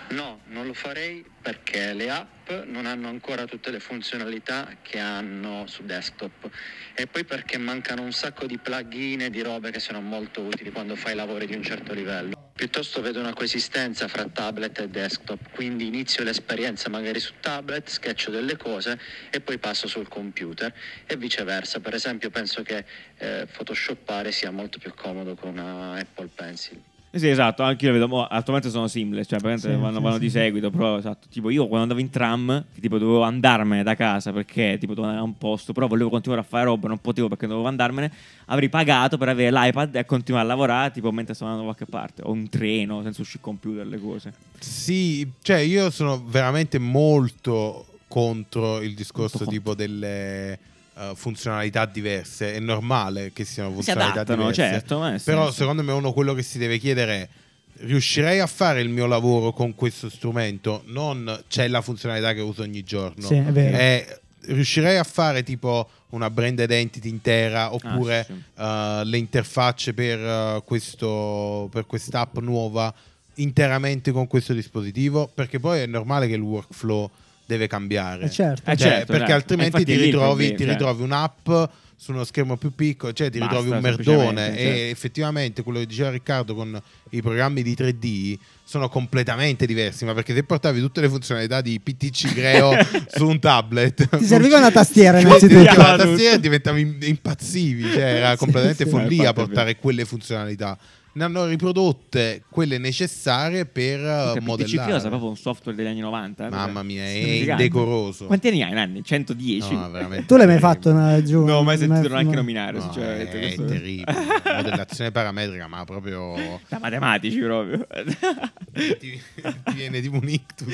No, non lo farei perché le app non hanno ancora tutte le funzionalità che hanno su desktop e poi perché mancano un sacco di plugin e di robe che sono molto utili quando fai lavori di un certo livello. Piuttosto vedo una coesistenza fra tablet e desktop, quindi inizio l'esperienza magari su tablet, sketcho delle cose e poi passo sul computer e viceversa. Per esempio penso che eh, photoshoppare sia molto più comodo con una Apple Pencil. Eh Sì, esatto, anche io vedo, mo, attualmente sono seamless, cioè praticamente Sì, vanno, sì, vanno sì. di seguito, però esatto, tipo io quando andavo in tram, tipo dovevo andarmene da casa perché tipo dovevo andare a un posto, però volevo continuare a fare roba, non potevo perché dovevo andarmene, avrei pagato per avere l'iPad e continuare a lavorare tipo mentre stavo andando da qualche parte, o un treno senza uscire computer, le cose. Sì, cioè io sono veramente molto contro il discorso Molto tipo delle eh, funzionalità diverse. È normale che siano Si funzionalità adattano, diverse. certo, Però secondo me uno quello che si deve chiedere è riuscirei a fare il mio lavoro con questo strumento? Non c'è la funzionalità che uso ogni giorno. Sì, è vero. È riuscirei a fare tipo una brand identity intera oppure Ah, sì, eh, le interfacce per, eh, questo, per quest'app nuova interamente con questo dispositivo perché poi è normale che il workflow deve cambiare Eh, certo. Eh, Cioè, certo, perché eh. altrimenti ti ritrovi, problema, ti cioè. ritrovi un'app su uno schermo più piccolo, cioè ti Basta, ritrovi un merdone certo. e effettivamente quello che diceva Riccardo con i programmi di 3D sono completamente diversi, ma perché se portavi tutte le funzionalità di PTC Creo su un tablet Ti serviva una tastiera Ti innanzitutto. la Tutto. tastiera e diventavi im- impazzivi, cioè era Sì, completamente sì. Follia portare quelle funzionalità. Ne hanno riprodotte quelle necessarie per Perché PTC modellare. Creo sa proprio un software degli anni 90. eh, Mamma mia, è indecoroso. Quanti anni hai, Nanni? 110? No, veramente Tu l'hai mai fatto una, giù? Non ho mai sentito neanche nominare, No, è questo- terribile. Modellazione parametrica, ma proprio Da matematici proprio. ti, ti viene tipo un ictus.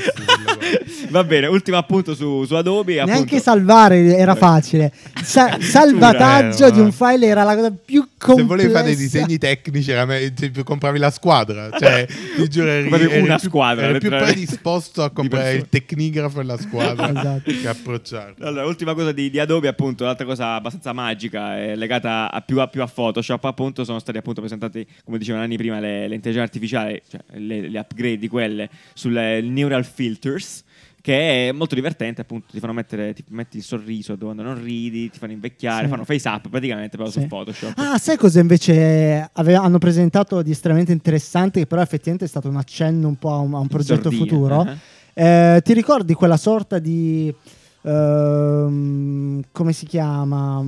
Va bene, ultimo appunto su, su Adobe. Neanche appunto. salvare era facile. Sa- salvataggio Eh, di un file era la cosa più Se complessa. volevi fare dei disegni tecnici, era me- ti- compravi la squadra. Cioè, ti giuro, eri, eri una più, squadra, eri più predisposto a comprare il tecnigrafo e la squadra Esatto. che approcciarlo. Allora, ultima cosa di, di Adobe, appunto, l'altra cosa abbastanza magica è legata a più, a più a Photoshop, appunto, sono stati appunto presentati, come dicevano anni prima, le, le intelligenze artificiali, cioè le, le upgrade di quelle sulle neural filters. Che è molto divertente, appunto. Ti fanno mettere, ti metti il sorriso quando non ridi, ti fanno invecchiare, Sì. fanno face up praticamente però Sì. su Photoshop. Ah, sai cosa invece ave- hanno presentato di estremamente interessante, che però effettivamente è stato un accenno un po' a un, a un progetto Sordina, futuro? eh. Eh, ti ricordi quella sorta di... ehm, come si chiama?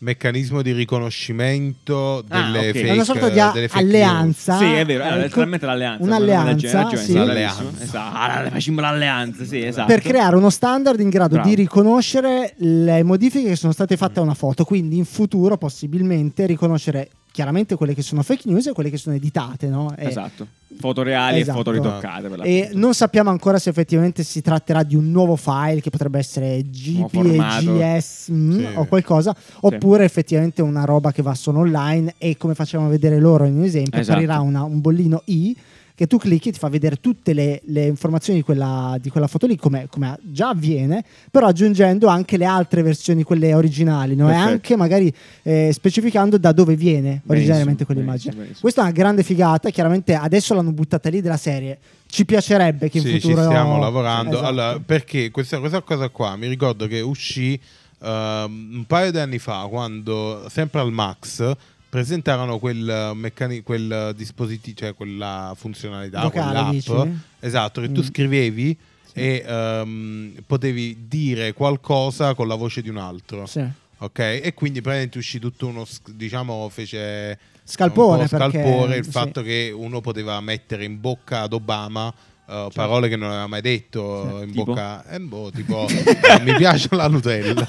Meccanismo di riconoscimento Ah, delle ok. fake È una sorta di a- delle fake alleanza. Sì, è vero, era eh, letteralmente l'alleanza. Un'alleanza, Ragione, sì. L'alleanza. Esatto. Ah, facciamo l'alleanza, sì, esatto. per creare uno standard in grado Bravo. di riconoscere le modifiche che sono state fatte a una foto, quindi in futuro possibilmente riconoscere chiaramente quelle che sono fake news e quelle che sono editate, no? E- Esatto. Foto reali Esatto. e foto ritoccate. Per E non sappiamo ancora se effettivamente si tratterà di un nuovo file che potrebbe essere. GPGS mm, Sì. o qualcosa, oppure effettivamente una roba che va solo online e come facevano vedere loro in un esempio, Esatto. apparirà una- un bollino I che tu clicchi e ti fa vedere tutte le, le informazioni di quella, di quella foto lì come, come già avviene, però aggiungendo anche le altre versioni, quelle originali, no? e anche magari eh, specificando da dove viene originariamente Benissimo, quell'immagine. benissimo. Questa è una grande figata, chiaramente adesso l'hanno buttata lì della serie. Ci piacerebbe che in Sì, futuro ci stiamo lavorando. Esatto. Allora, perché questa, questa cosa qua mi ricordo che uscì ehm, un paio di anni fa quando sempre al Max presentarono quel, meccani- quel dispositivo, cioè quella funzionalità, Vocale, quell'app, esatto, che tu Mm. scrivevi Sì. e ehm, potevi dire qualcosa con la voce di un altro. Sì. Ok, e quindi praticamente uscì tutto uno, diciamo, fece Scalpone, un po' perché- scalpore il sì. fatto che uno poteva mettere in bocca ad Obama Certo. parole che non aveva mai detto Sì. in Tipo? bocca eh, boh, tipo eh, mi piace la Nutella.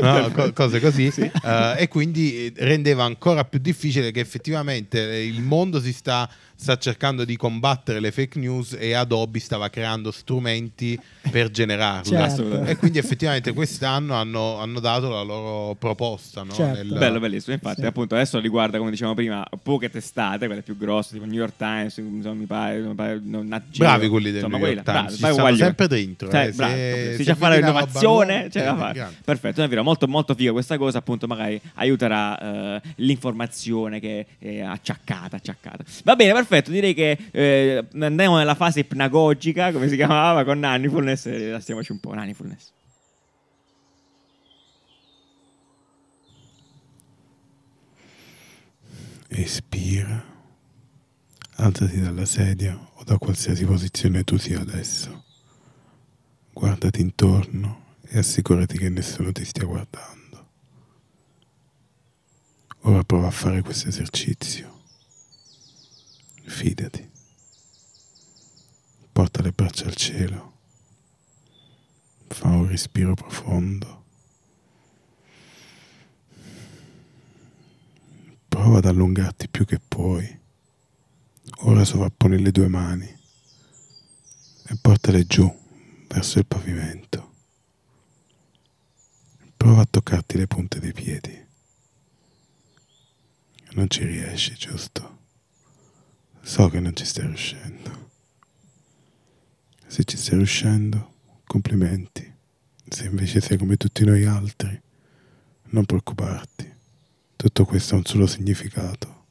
No, co- cose così Eh, e quindi rendeva ancora più difficile che effettivamente il mondo si sta, sta cercando di combattere le fake news e Adobe stava creando strumenti per generarle Certo. e quindi effettivamente quest'anno hanno, hanno dato la loro proposta no? Certo. Nel- Bello, bellissimo. Infatti, Sì. appunto, adesso riguarda, come dicevamo prima, poche testate, quelle più grosse, tipo New York Times, insomma, mi pare, mi pare non Nat Geo. Bravi quelli del insomma, New York quella, Times, ci stanno bravi, sempre dentro, Cioè, eh, bravo, se- si se roba l'innovazione, c'è da eh, fare. Perfetto, è vero, molto, molto figa questa cosa, appunto, magari aiuterà eh, l'informazione che è acciaccata, acciaccata. Va bene, perfetto, direi che eh, andiamo nella fase ipnagogica, come si chiamava, con Nannyfulness, e rilassiamoci un po', Nannyfulness. Espira. Alzati dalla sedia o da qualsiasi posizione tu sia adesso. Guardati intorno e assicurati che nessuno ti stia guardando. Ora prova a fare questo esercizio. Fidati. Porta le braccia al cielo. Fa un respiro profondo. Prova ad allungarti più che puoi. Ora sovrapponi le due mani e portale giù verso il pavimento. Prova a toccarti le punte dei piedi. Non ci riesci, giusto? So che non ci stai riuscendo. Se ci stai riuscendo, complimenti. Se invece sei come tutti noi altri, non preoccuparti. Tutto questo ha un solo significato.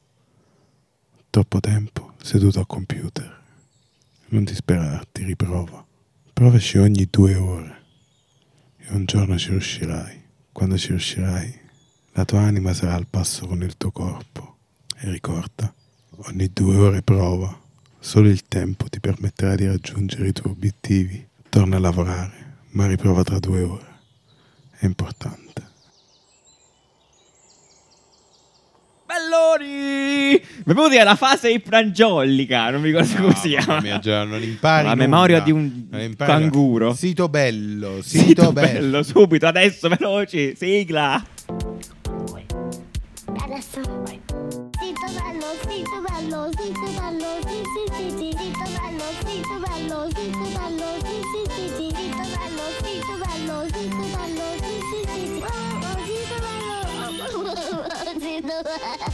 Troppo tempo seduto al computer. Non disperarti, riprova. Provaci ogni due ore. E un giorno ci riuscirai. Quando ci riuscirai, la tua anima sarà al passo con il tuo corpo. E ricorda, ogni due ore prova. Solo il tempo ti permetterà di raggiungere i tuoi obiettivi. Torna a lavorare, ma riprova tra due ore. È importante. Belloni! Benvenuti alla fase iprangiollica, non mi ricordo come si chiama. Mia, già non impari La nulla. memoria di un impari canguro. Sito bello, sito, Sito bello. bello, subito, adesso, veloci, sigla. Adesso Sito bello, sito bello, sito bello, sì sì sì sì Sito bello, sito bello, sito bello, sì sì sì sì Sito bello, sito bello, sito bello, sì sì sì sì Oh, oh, sito bello Sito bello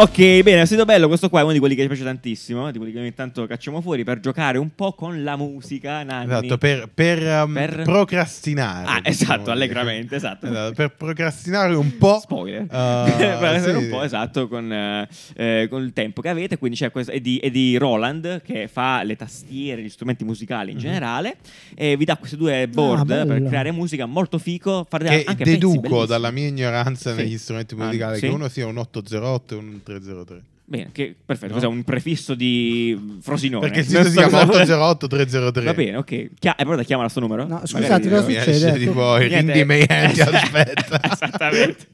Ok, bene, è stato bello. Questo qua è uno di quelli che mi piace tantissimo. Di quelli che ogni tanto cacciamo fuori per giocare un po' con la musica. Nanni. Esatto, per, per, um, Per- procrastinare. Ah, diciamo esatto, così. allegramente, esatto. Esatto, per procrastinare un po'. Spoiler. Uh, Per- sì, un po' esatto con, eh, eh, con il tempo che avete. Quindi c'è questo. È di, è di Roland che fa le tastiere, gli strumenti musicali in Mhm. generale. E vi dà questi due board Ah, per creare musica molto fico. Che anche deduco dalla mia ignoranza Sì. negli strumenti Ah, musicali sì? che uno sia un 808 e un 303. Bene, che, perfetto. No? Cos'è un prefisso di Frosinone? Perché il sito si chiama cosa- 808 303. Va bene, ok. Chia- e allora chiamala sto numero? No, scusate, cosa succede? esce il Niente. Indie Man ti aspetta. Esattamente.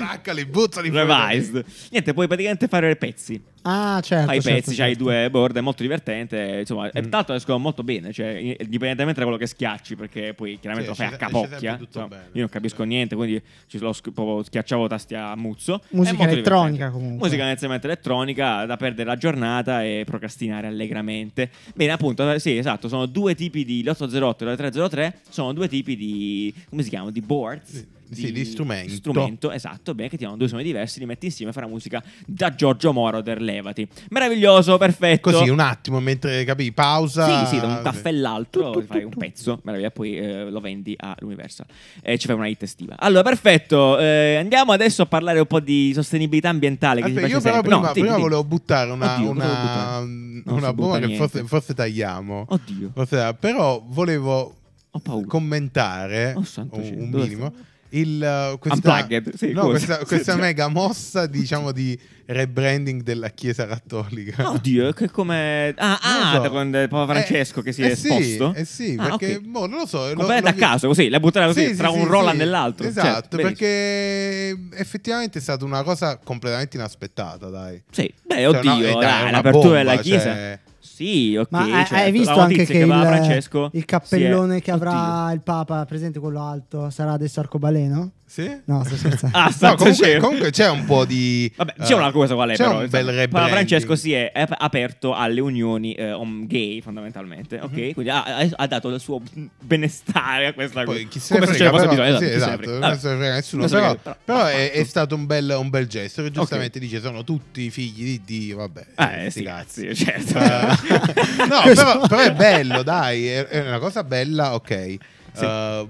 Attaccali, buttali fuori. Revised. Niente, puoi praticamente fare pezzi. Ah, certo. Fai i certo, pezzi, c'hai certo. due board, è molto divertente. Insomma, e Mm. tra l'altro escono molto bene. Cioè, indipendentemente da quello che schiacci, perché poi chiaramente Sì, lo fai a capocchia. insomma, bene. io non capisco niente, quindi ci lo schiacciavo tasti a muzzo. Musica elettronica, comunque. Musica inizialmente elettronica da perdere la giornata e procrastinare allegramente. Bene, appunto, eh, sì, esatto. Sono due tipi di l'808 e l'303. 303 sono due tipi di. come si chiamano? Di boards. Sì, sì, di strumento. strumento, esatto, bene, che ti hanno due suoni diversi, li metti insieme e la musica da Giorgio Moroder, levati. Meraviglioso, perfetto. Così un attimo mentre capi pausa. Sì, sì, da un caffè all'altro ti fai un pezzo, meraviglia, poi eh, lo vendi all'Universal e ci fai una hit estiva. Allora, perfetto, eh, andiamo adesso a parlare un po' di sostenibilità ambientale. Che Aspetta, io però sempre. prima, No, prima volevo buttare una, Oddio, una, buttare? una bomba che forse, forse tagliamo. Oddio, Forse- però volevo commentare Oh, un, un minimo il, uh, questa, sì, no, questa, questa Sì. mega mossa diciamo di rebranding della Chiesa Cattolica. Oddio, che come. Ah, ah so. con il Papa Francesco Eh, che si eh è sì, esposto. Eh sì, Ah, perché ok. boh, non lo so. lo- Completamente lo- a caso, così, la buttare così Sì, tra sì, un sì, Roland sì. e l'altro. Esatto, Certo, perché effettivamente è stata una cosa completamente inaspettata, dai. Sì, beh, Cioè, oddio, no, eh, dai, dai, una l'apertura della bomba, chiesa. cioè- Sì, ok. Ma hai- certo. hai visto anche notizia che il, il cappellone è- che avrà Oddio. il Papa, presente quello alto, sarà adesso arcobaleno? Sì? No, sto scherzando. Ah, No, santo comunque, comunque c'è un po' di. Vabbè, c'è eh, una cosa qual è c'è però. un bel Papa rebranding. Francesco si è ap- aperto alle unioni eh, om- gay, fondamentalmente. Ok? Mhm. Quindi ha, ha- dato il suo benestare a questa cosa. Chi se ne Come se ce frega, ne fosse però- bisogno. sì, se ne esatto, frega. non se ne frega nessuno. Non Però, frega, però va è, è stato un bel, un bel gesto. Che giustamente dice: sono tutti figli di Dio. Vabbè, Eh, sti sì, cazzi. sì, certo. Eh, no, però, però è bello, dai. È, è una cosa bella, ok. Sì. Uh,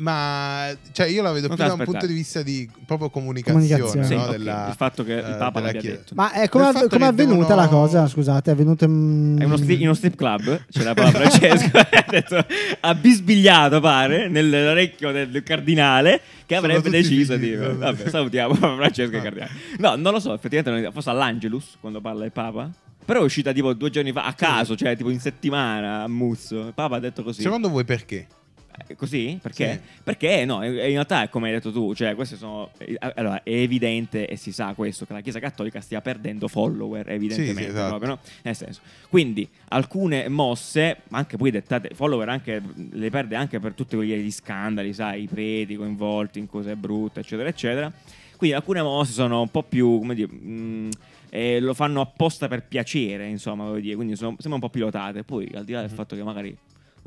ma cioè, io la vedo Non più da un punto di vista di proprio comunicazione, Comunicazione. Sì, no? ok, della, il fatto che il eh, Papa l'abbia Chiesa. detto. Ma è come fatto come è avvenuta devono- la cosa? Scusate, è avvenuta in... È uno sti- in uno strip club c'era Papa Francesco ha, detto, ha bisbigliato pare nell'orecchio del, cardinale che avrebbe deciso di vabbè. salutiamo Papa Francesco e cardinale no non lo so effettivamente non- forse all'Angelus quando parla il Papa però è uscita tipo due giorni fa a caso cioè tipo in settimana a Muzzo il Papa ha detto così Secondo voi perché? Eh, Così? Perché? Sì. Perché no, in realtà è come hai detto tu, cioè queste sono... eh, Allora, è evidente e si sa questo, che la Chiesa Cattolica stia perdendo follower, evidentemente. Sì, sì, esatto. proprio, no? Nel senso, quindi alcune mosse, ma anche poi dettate, follower anche, le perde anche per tutti quegli scandali, sai, i preti coinvolti in cose brutte, eccetera, eccetera. Quindi alcune mosse sono un po' più, come dire... mh, eh, lo fanno apposta per piacere, insomma, voglio dire, quindi sono, sembrano un po' pilotate. Poi, al di là del Mhm. fatto che magari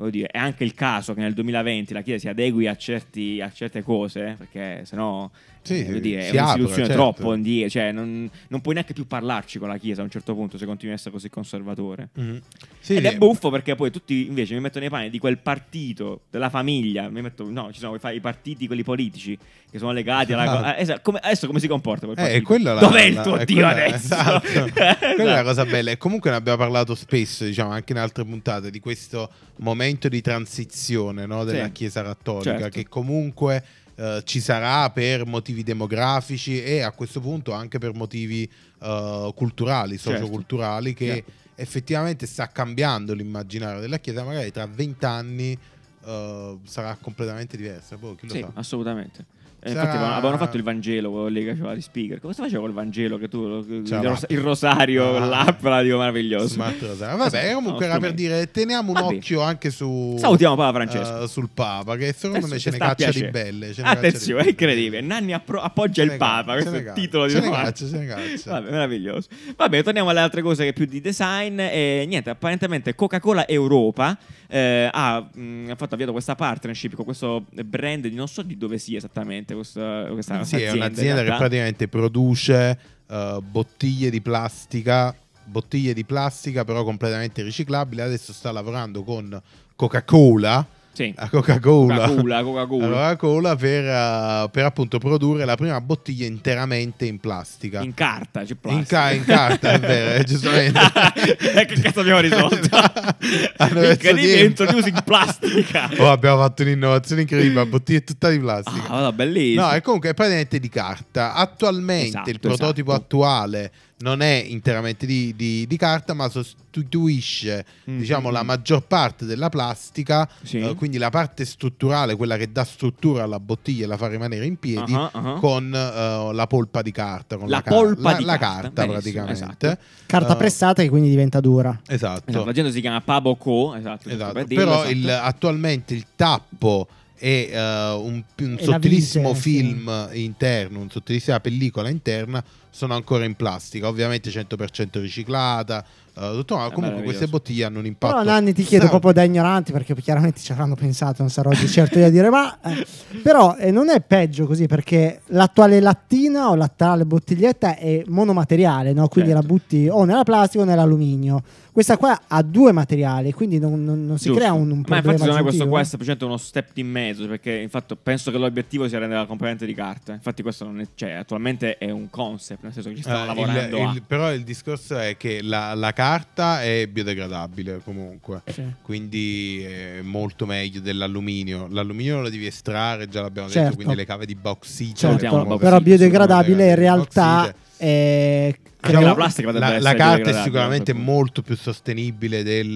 dire, è anche il caso che nel 2020 la Chiesa si adegui a, certi- a certe cose, eh, perché sennò Sì, eh, dire, si è un'istituzione certo. troppo indietro, cioè non, non puoi neanche più parlarci con la Chiesa a un certo punto se continui a essere così conservatore. Mhm. Sì, Ed è buffo perché poi tutti invece mi mettono nei panni di quel partito, della famiglia, mi metto, no, ci sono i partiti, quelli politici, che sono legati alla... Ah. eh, esatto, come- adesso come si comporta quel Eh, partito? quella la- Dov'è il la- tuo è Dio adesso? esatto. Quella è la Esatto. cosa bella. E comunque ne abbiamo parlato spesso, diciamo, anche in altre puntate, di questo momento di transizione no, della Sì. Chiesa Cattolica, Certo. che comunque eh, ci sarà per motivi demografici e a questo punto anche per motivi eh, culturali, Certo. socioculturali, che Certo. effettivamente sta cambiando l'immaginario della Chiesa, magari tra vent'anni eh, sarà completamente diversa. Lo Sì, sa. assolutamente. Eh, Sarà- Infatti avevano, fatto il Vangelo, quello lì che faceva di speaker. Come si faceva col Vangelo? Che tu, il, C'era l'app. il rosario, Ah. l'app, la dico meraviglioso. Vabbè, comunque era per dire teniamo un Vabbè. occhio anche su Salutiamo Papa Francesco. eh, sul Papa, che secondo me ce ne caccia di piacere. belle. di Attenzione, è incredibile. Nanni appro- appoggia il Papa. Questo è il titolo di caccia, ce ne caccia. Vabbè, meraviglioso. Vabbè, torniamo alle altre cose che più di design. E niente, apparentemente Coca-Cola Europa eh, ha, mh, ha fatto avviato questa partnership con questo brand di non so di dove sia esattamente questa, questa Sì, è azienda, in un'azienda che praticamente produce eh, bottiglie di plastica, bottiglie di plastica però completamente riciclabili. Adesso sta lavorando con Coca-Cola. Sì. A Coca-Cola. Coca-Cola, Coca-Cola. A Coca-Cola per, eh, per appunto produrre la prima bottiglia interamente in plastica. In carta, c'è In, plastica. ca- in carta, è vero, eh, giustamente. Eh, che cazzo abbiamo risolto? Hanno dentro. introduce in plastica. Oh, abbiamo fatto un'innovazione incredibile, la bottiglia è tutta di plastica. Ah, vabbè, bellissimo. No, è comunque è praticamente di carta. Attualmente Esatto, il prototipo esatto. attuale non è interamente di, di- di carta, ma sostituisce Mm, diciamo, la maggior parte della plastica, Sì. eh, quindi la parte strutturale, quella che dà struttura alla bottiglia e la fa rimanere in piedi, Ah, ah. con eh, la polpa di carta. Con La la, car- polpa la- di la carta, carta, praticamente. esatto. Carta Eh, pressata che quindi diventa dura. Esatto. Esatto, l'azienda si chiama Pabo Co. Esatto, Esatto, per dirlo, però esatto. il- attualmente il tappo è eh, un, un E sottilissimo vite, sì. film interno, un sottilissima pellicola interna, sono ancora in plastica, ovviamente 100% riciclata. Eh, tutto, ma È comunque queste bottiglie hanno un impatto. Però Nanni ti chiedo proprio da ignoranti perché chiaramente ci avranno pensato, non sarò di certo io a dire ma eh, però eh, non è peggio così perché l'attuale lattina o l'attuale bottiglietta è monomateriale, no? quindi Certo. la butti o nella plastica o nell'alluminio. Questa qua ha due materiali, quindi non, non- non si Giusto. crea un, un Ma problema infatti secondo me questo qua è semplicemente uno step in mezzo perché infatti penso che l'obiettivo sia rendere la componente di carta. Infatti questo non è, cioè attualmente è un concept, nel senso che ci stanno Eh, lavorando il- a- il- però il discorso è che la, la carta è biodegradabile comunque, Sì. quindi è molto meglio dell'alluminio. L'alluminio lo devi estrare, già l'abbiamo Certo. detto, quindi le cave di bauxite. Certo, però biodegradabile in realtà è Anche creo- la plastica La, la carta è biodegradabile, sicuramente molto più sostenibile del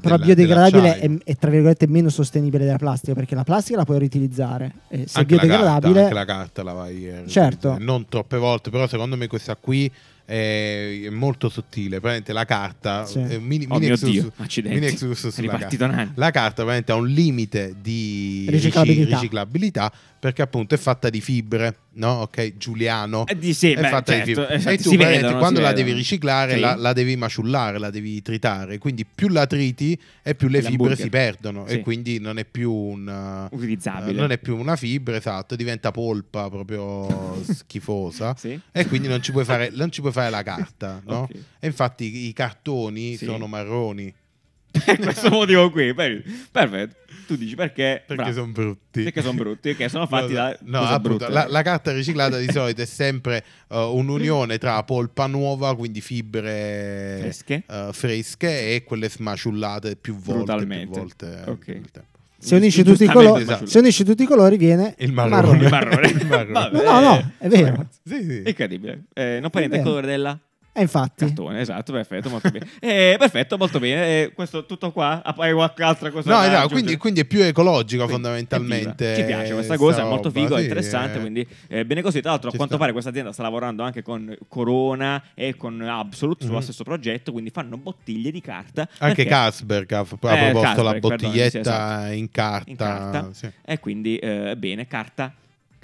però del- biodegradabile è, è, tra virgolette meno sostenibile della plastica perché la plastica la puoi riutilizzare e se è anche la, carta, biodegradabile anche la carta la vai Certo. non troppe volte però secondo me questa qui è, è molto sottile praticamente la carta Sì. è un mini, Oh mini mio excursus- Dio, accidenti. mini È sulla carta. La carta veramente ha un limite di rici- Riciclabilità. riciclabilità perché appunto è fatta di fibre no? ok Giuliano Eh, di sì, è beh, fatta certo, di fibre esatto, e tu veramente vedono, quando la vedono. devi riciclare Sì. la, la devi maciullare la devi tritare quindi più la triti e più le fibre si perdono Sì. e quindi non è più un Utilizzabile. eh, non è più una fibra, esatto, diventa polpa proprio schifosa. Sì. E quindi non ci puoi fare, non ci puoi fare la carta, no? Ok. E infatti i, cartoni sono marroni questo motivo qui. per- Perfetto. Tu dici perché? perché sono brutti. Perché sono brutti? Perché sono fatti da No, appunto, la, la carta riciclata di solito è sempre eh, un'unione tra polpa nuova, quindi fibre Fresche. eh, fresche, e quelle smaciullate più volte. Più volte Ok. nel tempo. se unisci, tutti i colori, esatto. se unisci tutti i colori viene Il marrone. Il marrone. Il marrone. No, no, è vero. Sì, sì. Incredibile. Eh, non del vero. colore della E infatti, cartone, esatto, perfetto, molto bene. Eh, perfetto, molto bene. Eh, questo tutto qua? Ah, Hai qualche altra cosa No, esatto, aggiungere? quindi, quindi è più ecologico Quindi, fondamentalmente. Ci piace questa sta cosa, è molto figo, è sì, interessante. eh. Quindi, eh, bene così. Tra l'altro, a quanto sta. pare, questa azienda sta lavorando anche con Corona e con Absolute sullo Mhm. stesso progetto. Quindi fanno bottiglie di carta. Anche Carlsberg ha, ha proposto Eh, la bottiglietta perdonami, sì, in carta. in carta. sì. E quindi, eh, bene, carta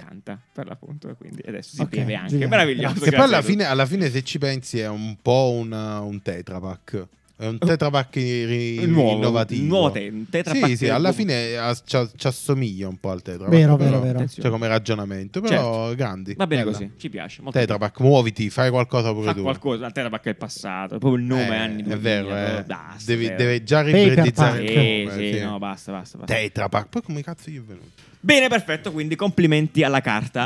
canta per l'appunto. e Quindi adesso si Ok, beve anche. Giuliano, Meraviglioso. Che poi alla fine, alla fine, se ci pensi, è un po' una- un Tetra Pak. È un tetrapack ri- Nuovo, innovativo. nuovo te- un tetrapack Sì, sì, alla fine eh, ci, assomiglia un po' al tetrapack. Vero, però- vero, vero. Cioè come ragionamento, però Certo. grandi. Va bene Bella. così, ci piace. Molto Tetrapack, muoviti, fai qualcosa pure Fa tu. qualcosa, il Tetrapack è il passato, è proprio il nome Eh, anni 2000, È vero, eh. basta, Devi- vero. deve già Paper ribrezzizzare il nome. sì, sì. no, basta, basta, basta. Tetrapack, poi come cazzo gli è venuto? Bene, perfetto, quindi complimenti alla carta.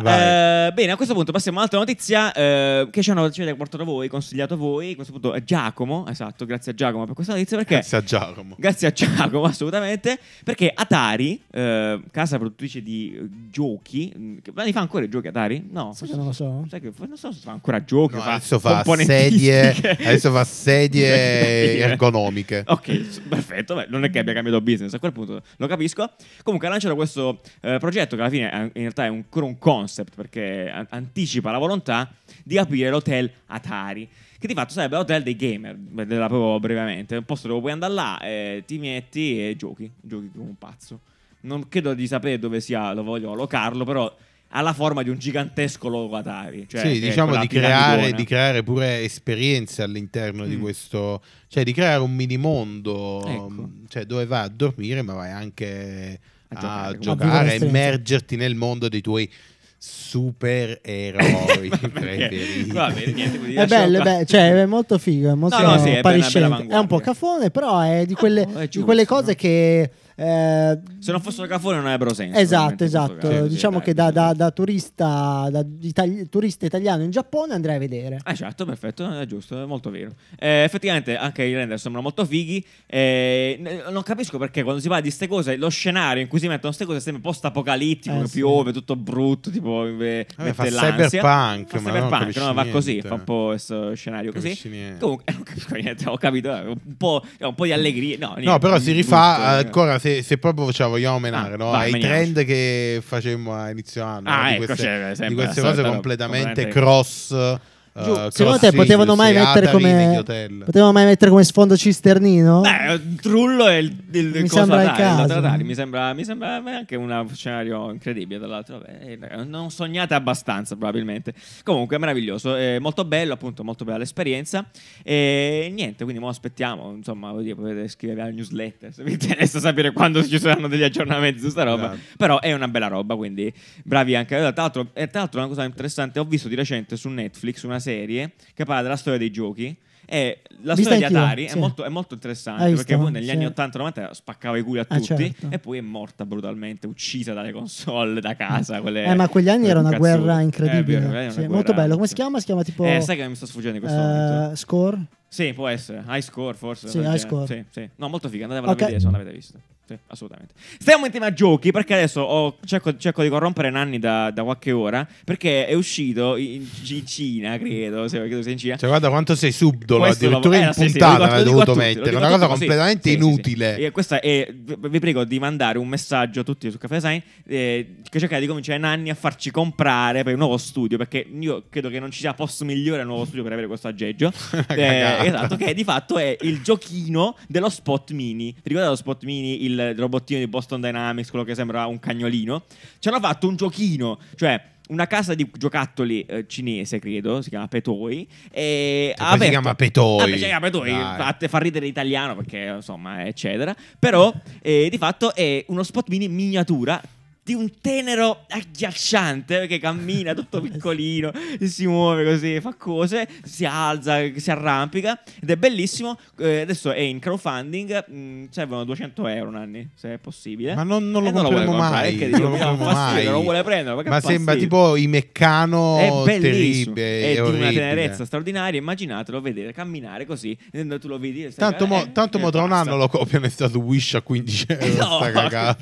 Eh, bene, a questo punto passiamo a un'altra notizia eh, che ci hanno ci avete portato voi, consigliato voi. A questo punto è Giacomo, esatto, grazie a Giacomo per questa notizia perché... Grazie a Giacomo. Grazie a Giacomo, assolutamente. Perché Atari, eh, casa produttrice di giochi, ma li fa ancora i giochi Atari? No, che non lo so. Sai che non so se fa ancora giochi. No, fa adesso fa sedie, adesso fa sedie ergonomiche. Ok, perfetto. Beh, non è che abbia cambiato business a quel punto, lo capisco. Comunque ha lanciato questo eh, progetto che alla fine è- in realtà è ancora un concept perché a- anticipa la volontà di aprire l'hotel Atari. Che di fatto sarebbe l'hotel dei gamer, vedrà proprio brevemente. Un posto dove puoi andare là, eh, ti metti e giochi. Giochi come un pazzo. Non credo di sapere dove sia, lo voglio allocarlo, però ha la forma di un gigantesco logo Atari. Cioè, sì, è diciamo di creare, di creare pure esperienze all'interno di Mm. questo, cioè di creare un mini mondo, Ecco. cioè dove vai a dormire ma vai anche A a, giocare, come- giocare, A a immergerti nel mondo dei tuoi supereroi preferiti. Va bene, niente, È bello, bello, cioè è molto figo, è molto No, no, sì, è bella- bella È, un po' cafone, però è di quelle, Oh, è di giusto, quelle cose no? che... eh, Se non fossero cafone non avrebbero senso. Esatto, esatto. Sì, diciamo dai, che da, da- da turista, da itali- turista italiano in Giappone andrei a vedere. Ah, certo, perfetto, è giusto, è molto vero. Eh, effettivamente anche i render sembrano molto fighi. eh, non capisco perché quando si parla di queste cose, lo scenario in cui si mettono queste cose sembra post-apocalittico, Eh, sì. piove, tutto brutto, tipo eh, fa l'ansia. cyberpunk, Fa ma cyberpunk, capisci no, va così, fa un po' questo scenario così. Comunque, non capisco niente, ho capito, eh, un po', un po' di allegria. No, No, niente, però si rifà ancora se, se proprio ce la vogliamo menare Ah, no? vai, ai meniamoci. trend che facemmo a inizio anno Ah, no? di ecco, queste, c'è di queste cose completamente componente- cross. Eh, Giù, cross secondo te potevano mai mettere come potevano mai mettere come sfondo cisternino? Beh, Trullo è il, il, Mi il sembra il Atari, caso. Atari. Mi sembra, mi sembra anche un scenario incredibile. Tra l'altro, Vabbè, eh, non sognate abbastanza, probabilmente. Comunque, meraviglioso, è molto bello, appunto, molto bella l'esperienza. E niente, quindi mo aspettiamo. Insomma, dire, potete scrivervi alla newsletter se vi interessa sapere quando ci saranno degli aggiornamenti su sta roba. Esatto. Però è una bella roba, quindi bravi anche. Tra l'altro, e tra l'altro, una cosa interessante, ho visto di recente su Netflix una serie che parla della storia dei giochi. E la Vista storia di Atari è, sì. molto, è molto interessante Hai perché visto? poi negli Sì. anni 80-90 spaccava i culi a Ah, tutti certo. e poi è morta brutalmente, uccisa dalle console da casa. Quelle, Eh, ma quegli anni era una guerra Eh, incredibile. è era una Sì, guerra- molto bello. Come si chiama? Si chiama tipo Eh, sai che mi sto sfuggendo in questo momento. eh, Score? Sì, può essere. High score, forse. Sì, high genere. score. No, molto figa. Andatevela Ok. a vedere se non l'avete visto. Sì, assolutamente. Stiamo in tema giochi perché adesso ho- cerco, cerco di corrompere Nanni da, da qualche ora perché è uscito in, in Cina, credo. Se credo sia in Cina. Cioè, guarda quanto sei subdolo, Questo lo- addirittura eh, in sì, sì, puntata lo l'hai lo dovuto tutti, lo mettere. Una cosa tutti completamente Sì, sì, sì. inutile. Questa è, vi prego di mandare un messaggio a tutti su Caffè Design eh, che cercate di convincere Nanni a farci comprare per il nuovo studio perché io credo che non ci sia posto migliore al nuovo studio per avere questo aggeggio. cagata. esatto, che di fatto è il giochino dello Spot Mini. Ti ricordate lo Spot Mini, il robottino di Boston Dynamics, quello che sembra un cagnolino? Ci hanno fatto un giochino, cioè una casa di giocattoli eh, cinese, credo, si chiama Petoi. E ha poi si aperto- chiama Petoi. Ah, si chiama Petoi, fa, fa ridere l'italiano perché insomma, eccetera. Però eh, di fatto è uno spot mini miniatura di un tenero agghiacciante che cammina tutto piccolino, si muove così, fa cose, si alza, si arrampica ed è bellissimo. Eh, adesso è in crowdfunding, mh, servono 200 euro Nanni, se è possibile. Ma non, non lo non lo mai. Non lo compreremo mai. non vuole prenderlo, perché Ma sembra tipo i meccano È bellissimo, terribili. è di una orribile. tenerezza straordinaria. Immaginatelo vedere camminare così. e Tu lo vedi. Tanto, mo, eh, tanto mo tra un anno lo copiano è stato Wish a 15 euro. No,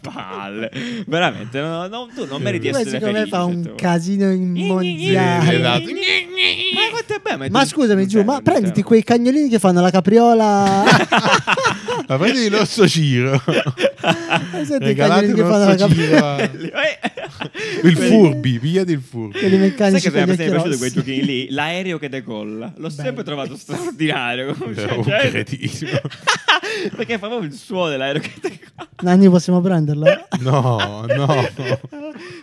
palle. Veramente, no, no, tu non meriti Come essere secondo me felice. fa un volte. casino immondiale. Esatto. Ma quanto è bello, ma tu- scusami giù, ma prenditi quei cagnolini che fanno la capriola. Ma prendi l'osso Ciro. Senti i cagnolini che fanno la capriola. Ciro. Eh. Il furbi, pigliati il furbi. Quelli Sai meccanici che con gli mi è piaciuto quei giochini lì? L'aereo che decolla. L'ho sempre trovato straordinario. cioè-. Perché fa proprio il suono dell'aereo che decolla. Nanni possiamo prenderlo? No, no.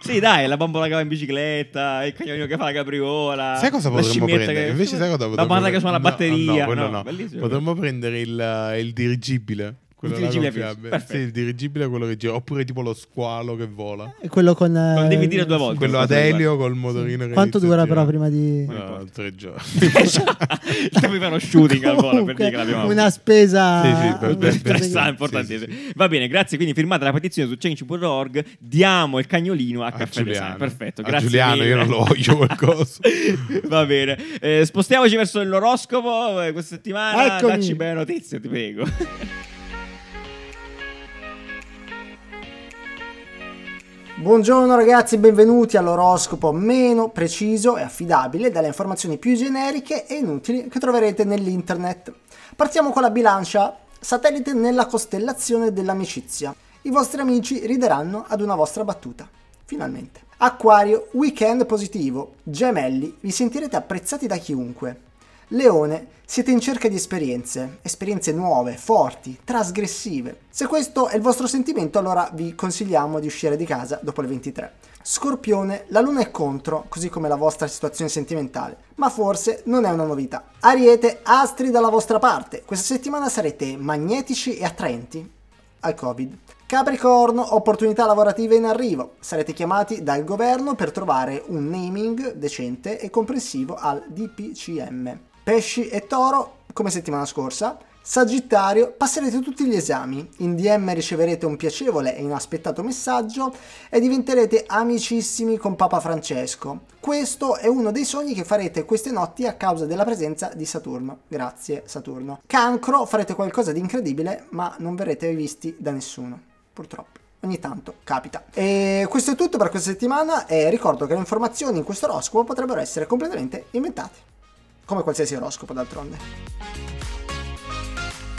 Sì, dai, la bambola che va in bicicletta, il cagnolino che fa la capriola. Sai cosa la potremmo prendere? Che... Invece sai cosa La potremmo banda che suona la batteria. No, no, no, no. Potremmo prendere il, il dirigibile. Quello Il dirigibile fiamme. perfetto. Sì, il dirigibile è quello che gira. Oppure tipo lo squalo che vola. E quello con... Non eh, devi dire due volte. Quello ad elio col motorino che Quanto a dura però prima di... No, tre giorni. Il tempo di fare uno shooting al volo per dire che l'abbiamo una spesa... Sì, sì, per- importantissimo. Sì, sì, Va bene, grazie. Quindi firmate la petizione su change.org. Diamo il cagnolino a, A Caffè Giuliano. Design. Perfetto, A grazie. Giuliano, mille. io non lo voglio qualcosa. Va bene, Eh, spostiamoci verso l'oroscopo eh, questa settimana. Eccomi. Dacci belle notizie, ti prego. Buongiorno ragazzi, benvenuti all'oroscopo meno preciso e affidabile dalle informazioni più generiche e inutili che troverete nell'internet. Partiamo con la bilancia, satellite nella costellazione dell'amicizia. I vostri amici rideranno ad una vostra battuta. Finalmente. Acquario, weekend positivo. Gemelli, vi sentirete apprezzati da chiunque. Leone, siete in cerca di esperienze, esperienze nuove, forti, trasgressive. Se questo è il vostro sentimento, allora vi consigliamo di uscire di casa dopo le 23. Scorpione, la luna è contro, così come la vostra situazione sentimentale, ma forse non è una novità. Ariete, astri dalla vostra parte. Questa settimana sarete magnetici e attraenti al Covid. Capricorno, opportunità lavorative in arrivo. Sarete chiamati dal governo per trovare un naming decente e comprensivo al DPCM. Pesci e Toro, come settimana scorsa. Sagittario, passerete tutti gli esami. In DM riceverete un piacevole e inaspettato messaggio e diventerete amicissimi con Papa Francesco. Questo è uno dei sogni che farete queste notti a causa della presenza di Saturno. Grazie Saturno. Cancro, farete qualcosa di incredibile, ma non verrete visti da nessuno. Purtroppo. Ogni tanto capita. E questo è tutto per questa settimana e ricordo che le informazioni in questo oroscopo potrebbero essere completamente inventate. Come qualsiasi oroscopo d'altronde.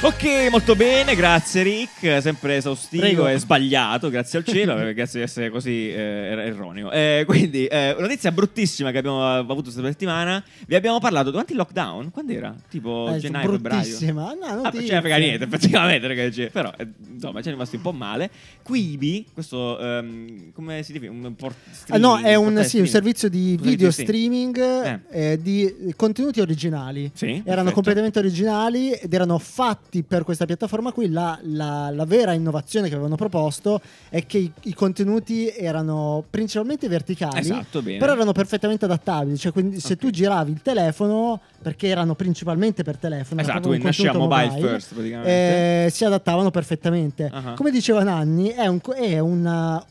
Ok, molto bene, grazie Rick, sempre esaustivo Prego. e sbagliato, grazie al cielo, eh, grazie di essere così eh, er- erroneo. Eh, quindi, eh, una notizia bruttissima che abbiamo avuto questa settimana, vi abbiamo parlato durante il lockdown, quando era? Tipo Eh, gennaio, febbraio? bruttissima. No, Ah, non ce ne frega niente, effettivamente, ragazzi. Però, eh, insomma, ci è rimasti un po' male. Quibi, questo, ehm, come si definisce? Un port Ah, no, streaming, è un, sì, un streaming. servizio di Un video streaming. streaming eh, di contenuti originali. Sì, Erano perfetto. completamente originali ed erano fatti per questa piattaforma qui. La, la- la vera innovazione che avevano proposto è che i, i contenuti erano principalmente verticali, Esatto, però erano perfettamente adattabili. Cioè, quindi se Ok. tu giravi il telefono, perché erano principalmente per telefono, Esatto, quindi nasceva contenuto mobile first, praticamente. eh, si adattavano perfettamente. Ah. Come diceva Nanni, è, un è una.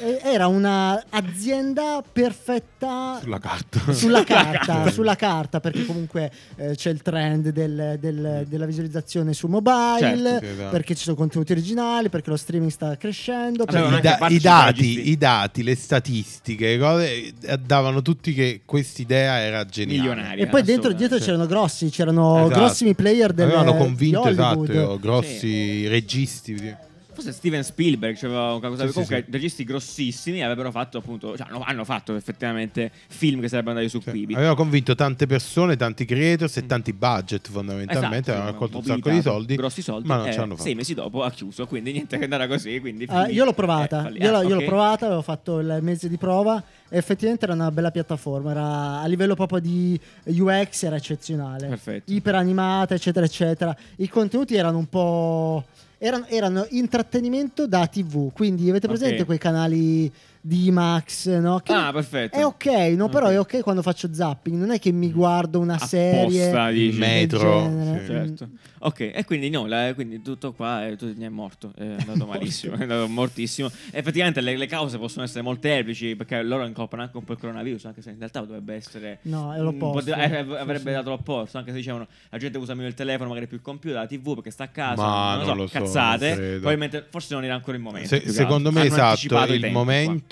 Eh, Era un'azienda perfetta Sulla carta. sulla carta, sulla carta, perché comunque eh, c'è il trend del- del- della visualizzazione su mobile, Certo, sì, esatto. perché ci sono contenuti originali, perché lo streaming sta crescendo. Ma I, da- i dati, i dati, le statistiche, cose, eh, davano tutti che quest'idea era geniale. Milionaria. E poi dentro, dietro c'erano grossi, c'erano Esatto. grossimi player del, Avevano convinto Hollywood. esatto, grossi registi. Forse Steven Spielberg c'aveva una cosa Sì, comunque sì, registi grossissimi avrebbero fatto appunto cioè, hanno, hanno fatto effettivamente film che sarebbero andati su Sì. Quibi Aveva convinto tante persone, tanti creators e tanti budget fondamentalmente. Esatto, avevano raccolto un sacco di soldi, grossi soldi ma non eh, ce l'hanno sei fatto. mesi dopo ha chiuso quindi niente che andare così quindi finì. io l'ho Eh, provata, falli- io, l'ho- io l'ho provata, avevo fatto il mese di prova. e Effettivamente era una bella piattaforma. Era a livello proprio di UX era eccezionale. Perfetto. Iper animata, eccetera, eccetera. I contenuti erano un po'. Erano, erano intrattenimento da TV. Quindi avete presente Ok. quei canali di Max, no? Che ah perfetto è ok, no? Però Ok. è ok quando faccio zapping. Non è che mi guardo una serie. Apposta, dici. Il metro, sì. Certo. Ok, e quindi no, la- quindi tutto qua è, tutto, è morto, è andato malissimo, è andato mortissimo. Effettivamente le, le cause possono essere molteplici perché loro incoppano anche un po' il coronavirus, anche se in realtà dovrebbe essere... No, è l'opposto. po' di- eh, avrebbe Sì, sì. dato l'opposto, anche se dicevano la gente usa meno il telefono, magari più il computer, la tv perché sta a casa, Ma non, non lo lo so, so, cazzate. Probabilmente forse non era ancora il momento. Se- secondo me esatto, il qua.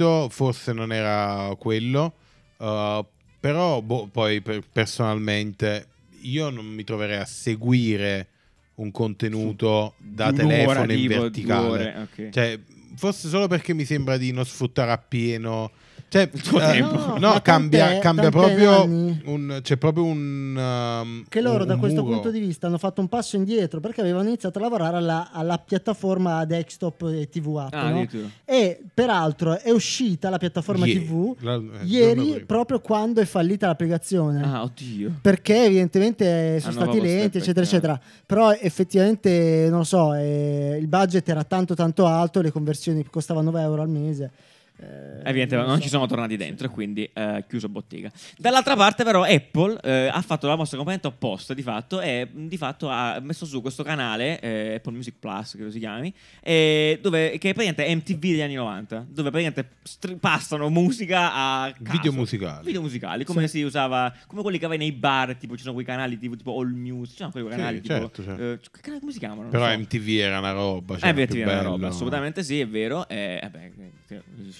Momento forse non era quello, uh, però boh, poi per- personalmente io non mi troverei a seguire un contenuto da telefono in tipo, verticale. ore, ok. Cioè, forse solo perché mi sembra di non sfruttare appieno Cioè, Il tuo eh, tempo. No, no, cambia, cambia proprio un, c'è proprio un um, che loro un- da un questo muro. punto di vista hanno fatto un passo indietro perché avevano iniziato a lavorare alla, alla piattaforma desktop e TV app Ah, no? e peraltro è uscita la piattaforma Ieri. TV La- eh, ieri proprio quando è fallita l'applicazione Ah, oddio. perché evidentemente sono Hanno stati lenti eccetera back, eccetera però effettivamente non lo so eh, il budget era tanto tanto alto le conversioni costavano 9 euro al mese Evidentemente non so. ci sono tornati dentro e quindi eh, chiuso bottega. Dall'altra parte però Apple eh, ha fatto la mossa completamente opposta di fatto e di fatto ha messo su questo canale eh, Apple Music Plus, credo si chiami, eh, dove, che è praticamente MTV degli anni 90, dove praticamente str- passano musica a caso. Video musicali. Video musicali, come Sì. si usava, come quelli che avevi nei bar, tipo ci sono quei canali tipo, tipo All Music, ci sono quei canali tipo... certo, certo. eh, come si chiamano? Non Però so. MTV era una roba. Cioè, Eh, ti viene una roba, assolutamente sì, è vero. Eh, vabbè, eh,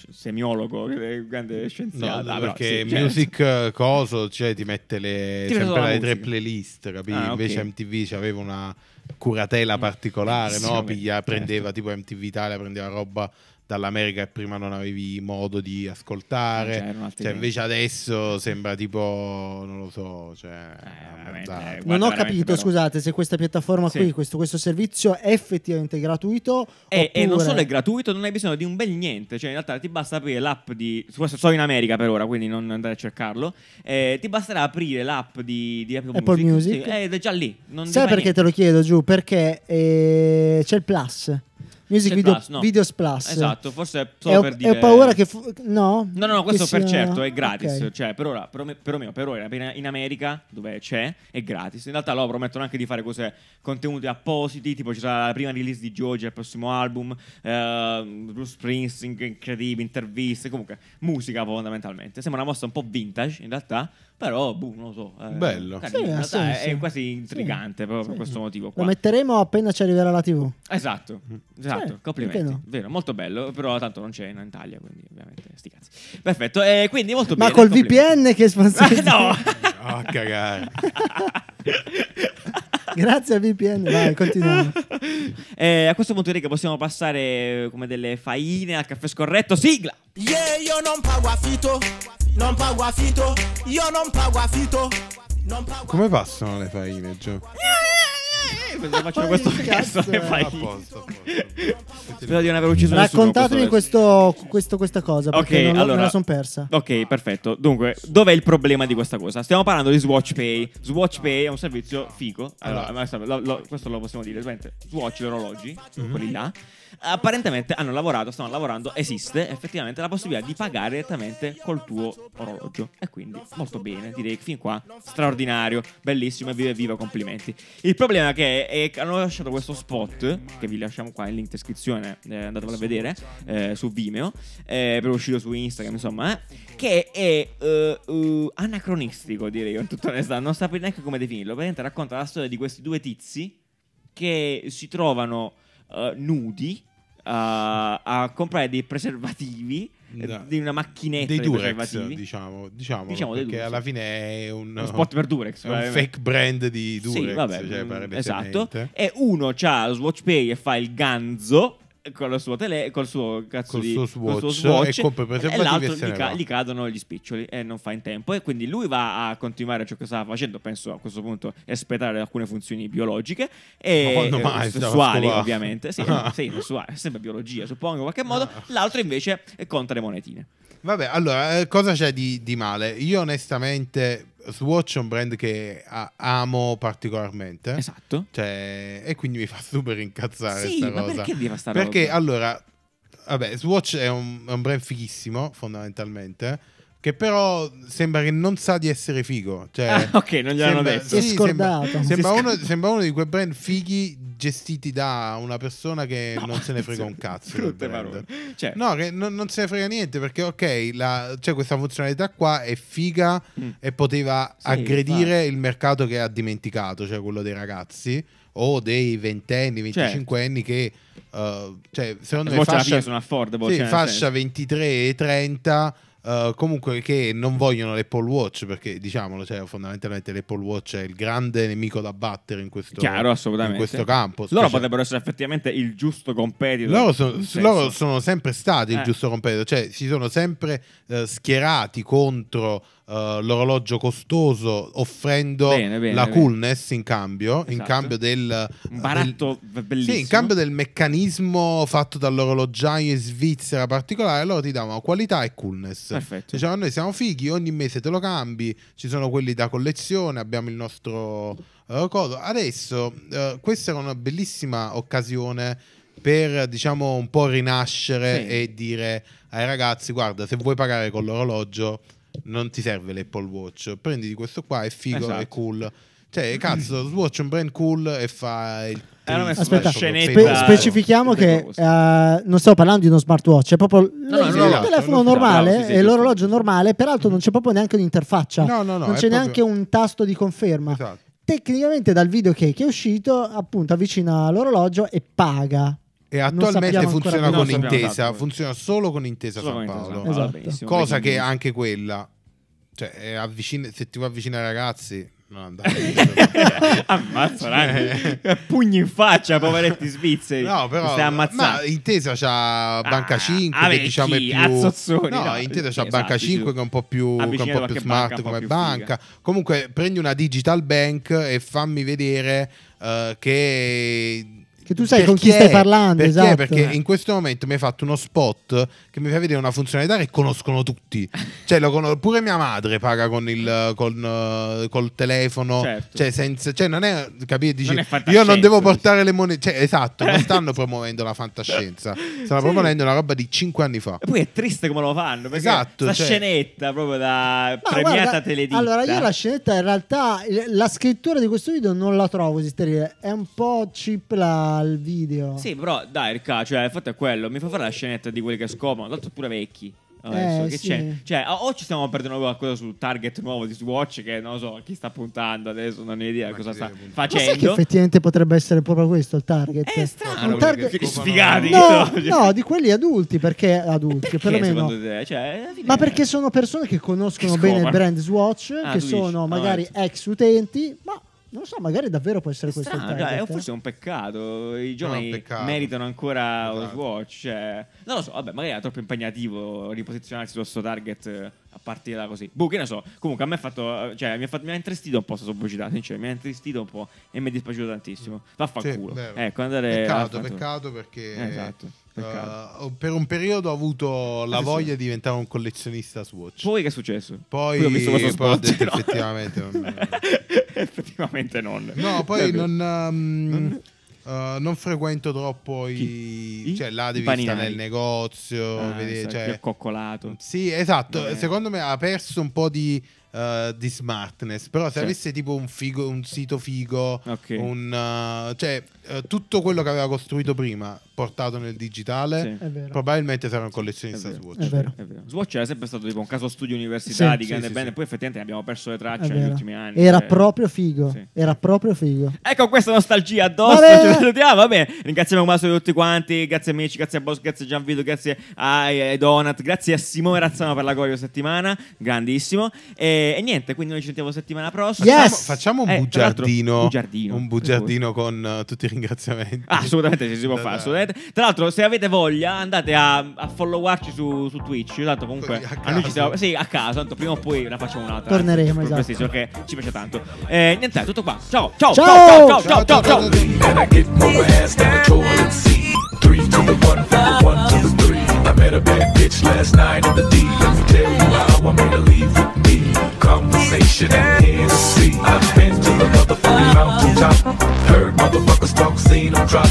semiologo, grande No, scienziato. ah, però perché sì, cioè- music eh, coso, cioè ti mette le, Ti sempre le tre playlist, capisci? Ah. Invece MTV aveva una curatela particolare, no? Piglia- certo. prendeva tipo MTV Italia, prendeva roba dall'America che prima non avevi modo di ascoltare. Cioè, altri Cioè, invece adesso sembra tipo, non lo so, cioè... eh, non ho capito, però. scusate, se questa piattaforma Sì. qui, questo, questo servizio è effettivamente gratuito. E, e non oppure- solo è gratuito, non hai bisogno di un bel niente. Cioè, in realtà ti basta aprire l'app di. Questo solo in America per ora, quindi non andare a cercarlo. Eh, ti basterà aprire l'app di, di Apple, Apple Music. Music. Sì, ed è già lì. Non Sai perché te lo chiedo giù? Perché eh, c'è il Plus. Music Video, Plus, no. Videos Plus. Esatto, forse E solo ho, per e dire. ho paura che. fu- no? No, no, no, questo Che per sia- certo è gratis. ok. Cioè, per ora, per, perlomeno per ora, in- America, dove c'è, è gratis. In realtà loro promettono anche di fare cose, contenuti appositi. Tipo, ci sarà la prima release di Georgia, il prossimo album. eh, Bruce Springsteen, incredibili, interviste. Comunque, musica fondamentalmente. Sembra una mossa un po' vintage, in realtà. Però, boh, non lo so. eh, Bello. carino. Sì, realtà è, è quasi intrigante proprio per questo motivo Lo qua. metteremo appena ci arriverà la TV. Esatto, esatto, Sì, complimenti. no? Vero, molto bello, però tanto non c'è in Italia, quindi ovviamente sti cazzi. Perfetto, e quindi molto Ma bene. col complimenti. VPN che sponsorizza. no! Ah, cagare. Grazie al VPN. Vai, continuiamo. Eh, a questo punto direi che possiamo passare eh, come delle faine al caffè scorretto. Sigla! Yeah, io non pago affitto, non pago affitto, io non pago affitto, non pago Come passano le faine, Gio? Mentre faccio questo Che cazzo cazzo a posto. Spero di non aver ucciso nessuno. Raccontatemi questo, questo- questa cosa. Perché Ok, non, lo- allora- me la sono persa. Ok, perfetto. Dunque, dov'è il problema di questa cosa? Stiamo parlando di Swatch Pay. Swatch Pay è un servizio figo. Allora, sta- lo- lo- questo lo possiamo dire. Swatch, gli orologi, Mhm. quelli là, apparentemente hanno lavorato, stanno lavorando. Esiste effettivamente la possibilità di pagare direttamente col tuo orologio. E quindi, molto bene. Direi che fin qua, straordinario, bellissimo. E viva viva, complimenti. Il problema è che è- hanno lasciato questo spot, che vi lasciamo qua in link in descrizione, eh, andatevelo a vedere, eh, su Vimeo, eh, per uscire su Instagram, insomma, eh, che è eh, eh, anacronistico, direi, con tutta onestà, non saprei neanche come definirlo, praticamente racconta la storia di questi due tizi che si trovano eh, nudi a- a comprare dei preservativi eh, No. di una macchinetta Dei di Durex, preservativi. diciamo, diciamo, Diciamo perché Durex, alla fine è un, Uno spot per Durex, è un fake brand di Durex, Sì, vabbè, cioè, mm, esatto. E uno c'ha lo Swatch Pay e fa il ganzo con il suo, tele, col suo cazzo Col di suo col Swatch. Swatch, e compra l'altro e se gli, ca- gli cadono gli spiccioli e non fa in tempo. E quindi lui va a continuare ciò che stava facendo penso a questo punto espletare alcune funzioni biologiche e eh, mai sessuali ovviamente. Sì, Ah. sì, sessuali, sempre biologia suppongo in qualche modo. L'altro invece conta le monetine. Vabbè, allora, eh, cosa c'è di, di male? Io onestamente Swatch è un brand che a- amo particolarmente. esatto Cioè, e quindi mi fa super incazzare sì sta ma cosa. perché devi fare sta Perché roba? allora, vabbè, Swatch è un, è un brand fighissimo, fondamentalmente. Che però sembra che non sa di essere figo. Cioè, Ah, ok non gliel'hanno sembra- detto Si è sì, scordato. Sembra, sembra uno, sembra uno di quei brand fighi gestiti da una persona che No, non se ne frega un cazzo. cioè No, che non, non se ne frega niente perché, ok, la- c'è questa funzionalità qua è figa Mm. e poteva Sì, aggredire il mercato che ha dimenticato, cioè quello dei ragazzi. o dei ventenni, Certo. venticinquenni che eh, cioè, secondo me fascia, sono affordable, sì, cioè, fascia senso. 23 e 30 eh, comunque che non vogliono l'Apple Watch perché diciamolo cioè, fondamentalmente l'Apple Watch è il grande nemico da battere in questo, Chiaro, in questo campo Loro Specie- potrebbero essere effettivamente il giusto competitor. loro, senso. loro sono sempre stati il Eh. giusto competitor, cioè si sono sempre eh, schierati contro eh, l'orologio costoso offrendo Bene, bene, la bene. coolness in cambio, in Esatto. cambio del, Un baratto del- bellissimo. sì, in cambio del meccanismo fatto dall'orologiaio in Svizzera particolare, loro ti davano qualità e coolness. Perfetto. Dicevano noi siamo fighi, ogni mese te lo cambi, ci sono quelli da collezione, abbiamo il nostro eh, coso. Adesso eh, questa era una bellissima occasione per diciamo un po' rinascere Sì. e dire ai ragazzi guarda se vuoi pagare con l'orologio non ti serve l'Apple Watch prenditi questo qua è figo Esatto. è cool cioè cazzo Swatch è un brand cool e fa il Eh, Aspetta, Spe- specifichiamo che eh, non stiamo parlando di uno smartwatch, è proprio no, il no, no, telefono no, no, normale bravo, sì, sì, e l'orologio normale, peraltro non c'è proprio neanche un'interfaccia, No, no, no, non c'è proprio- neanche un tasto di conferma. Esatto. Tecnicamente dal video che, che è uscito, appunto, avvicina l'orologio e paga. E attualmente funziona con Intesa esatto. funziona solo con Intesa Solo San Paolo Intesa San Paolo, Esatto. cosa quindi- che anche quella cioè è avvicina- se ti vuoi avvicinare ai ragazzi non andare Ammazza, Rani. Pugni in faccia, poveretti svizzeri. No, però Stai ammazzando. ma Intesa c'ha Banca Ah, 5 ah, che diciamo è più Azzozzoni, No, no, Intesa c'ha esatto, Banca sì, 5 sì. che è un po' più, che è un po' più banca smart po' come più banca. Comunque prendi una digital bank e fammi vedere eh, che Che tu sai per con chi stai parlando, Perché? esatto. Perché in questo momento mi hai fatto uno spot che mi fa vedere una funzionalità che conoscono tutti. Cioè, lo conos- pure mia madre paga con il con, eh, col telefono. Certo. Cioè, senza, cioè, non è capire, dici, Non è io non devo portare le monete. Cioè, esatto, non stanno promuovendo la fantascienza. Stanno Sì. proponendo una roba di 5 anni fa. E poi è triste come lo fanno. Perché Esatto, sta cioè- scenetta proprio da Ma premiata guarda, teleditta. Allora, io la scenetta in realtà la scrittura di questo video non la trovo così sterile. È un po' cheap la- il video. Sì, però dai, Ricca, cioè, il fatto è quello. Mi fa fare la scenetta di quelli che scopano. Tanto pure vecchi. Adesso, Eh, che sì. c'è? Cioè, o ci stiamo perdendo qualcosa sul target nuovo di Swatch che non so chi sta puntando adesso, non ho idea Ma cosa sta puntare? Ma sai che facendo. effettivamente potrebbe essere proprio questo il target? È strano, Un target- sfigati. No, no, di quelli adulti, perché adulti, Perché, perlomeno. Cioè, Ma perché sono persone che conoscono Che bene il brand Swatch, Ah, che sono dici. magari Ah, ex utenti, ma non lo so, magari davvero può essere questo Strano, il target. forse è un peccato. I giovani peccato. meritano ancora lo Esatto. Swatch. Cioè, non lo so, vabbè, magari era troppo impegnativo riposizionarsi sul suo target eh, a partire da così. Boh, che ne so. Comunque, a me ha fatto. Cioè, mi ha, fatto, mi ha intristito un po' questa pubblicità. Sinceramente, mi ha intristito un po' e mi è dispiaciuto tantissimo. Vaffanculo. Sì, vero. ecco, andare. Peccato, peccato perché Esatto, eh, per un periodo ho avuto la voglia di diventare un collezionista Swatch. Poi che è successo? Poi, Poi ho visto questo ho spot, detto no. effettivamente non- effettivamente non. No, poi non, um, Non- uh, non frequento troppo i... I? Cioè, là I devi stare nel negozio, Ah, vedere, cioè- più accoccolato. Sì, esatto. Vabbè. Secondo me ha perso un po' di, uh, di smartness. Però se Sì. avesse tipo un, figo, un sito figo, Ok. un, uh, cioè uh, tutto quello che aveva costruito prima portato nel digitale, Sì. È probabilmente sarà un È collezionista vero. Swatch. È vero. È vero. Swatch era sempre stato tipo un caso studio università Sì. di Sì, grande sì, bene, sì. poi effettivamente ne abbiamo perso le È tracce negli ultimi anni. Era cioè- proprio figo. Sì. Era proprio figo. Ecco questa nostalgia addosso, Vabbè. ci salutiamo, va bene. Ringraziamo solito tutti quanti, grazie amici, grazie a Boss, grazie a Gianvito, grazie ai, ai Donat, grazie a Simone Razzano per la coreo settimana, grandissimo. E, e niente, quindi noi ci sentiamo settimana prossima. Yes! Facciamo, facciamo un Eh, bugiardino, bugiardino. un bugiardino con uh, tutti i ringraziamenti. Ah, assolutamente sì, si può Da- fare. assolutamente. Tra l'altro, se avete voglia, andate a, a followarci su, su Twitch. Tanto comunque a a noi ci caso. stiamo- sì, a caso. Tanto prima o poi la facciamo un'altra. Torneremo, esatto. prestissimo, che ci piace tanto. Eh, niente, tutto qua. Ciao, ciao, Ciao! ciao, ciao, ciao, ciao, ciao. I met a bad bitch last night in the D. Let me tell you I made her leave with me. Conversation and Hennessy. I've been to the motherfucking mountaintop. Heard motherfuckers talk, seen them drop.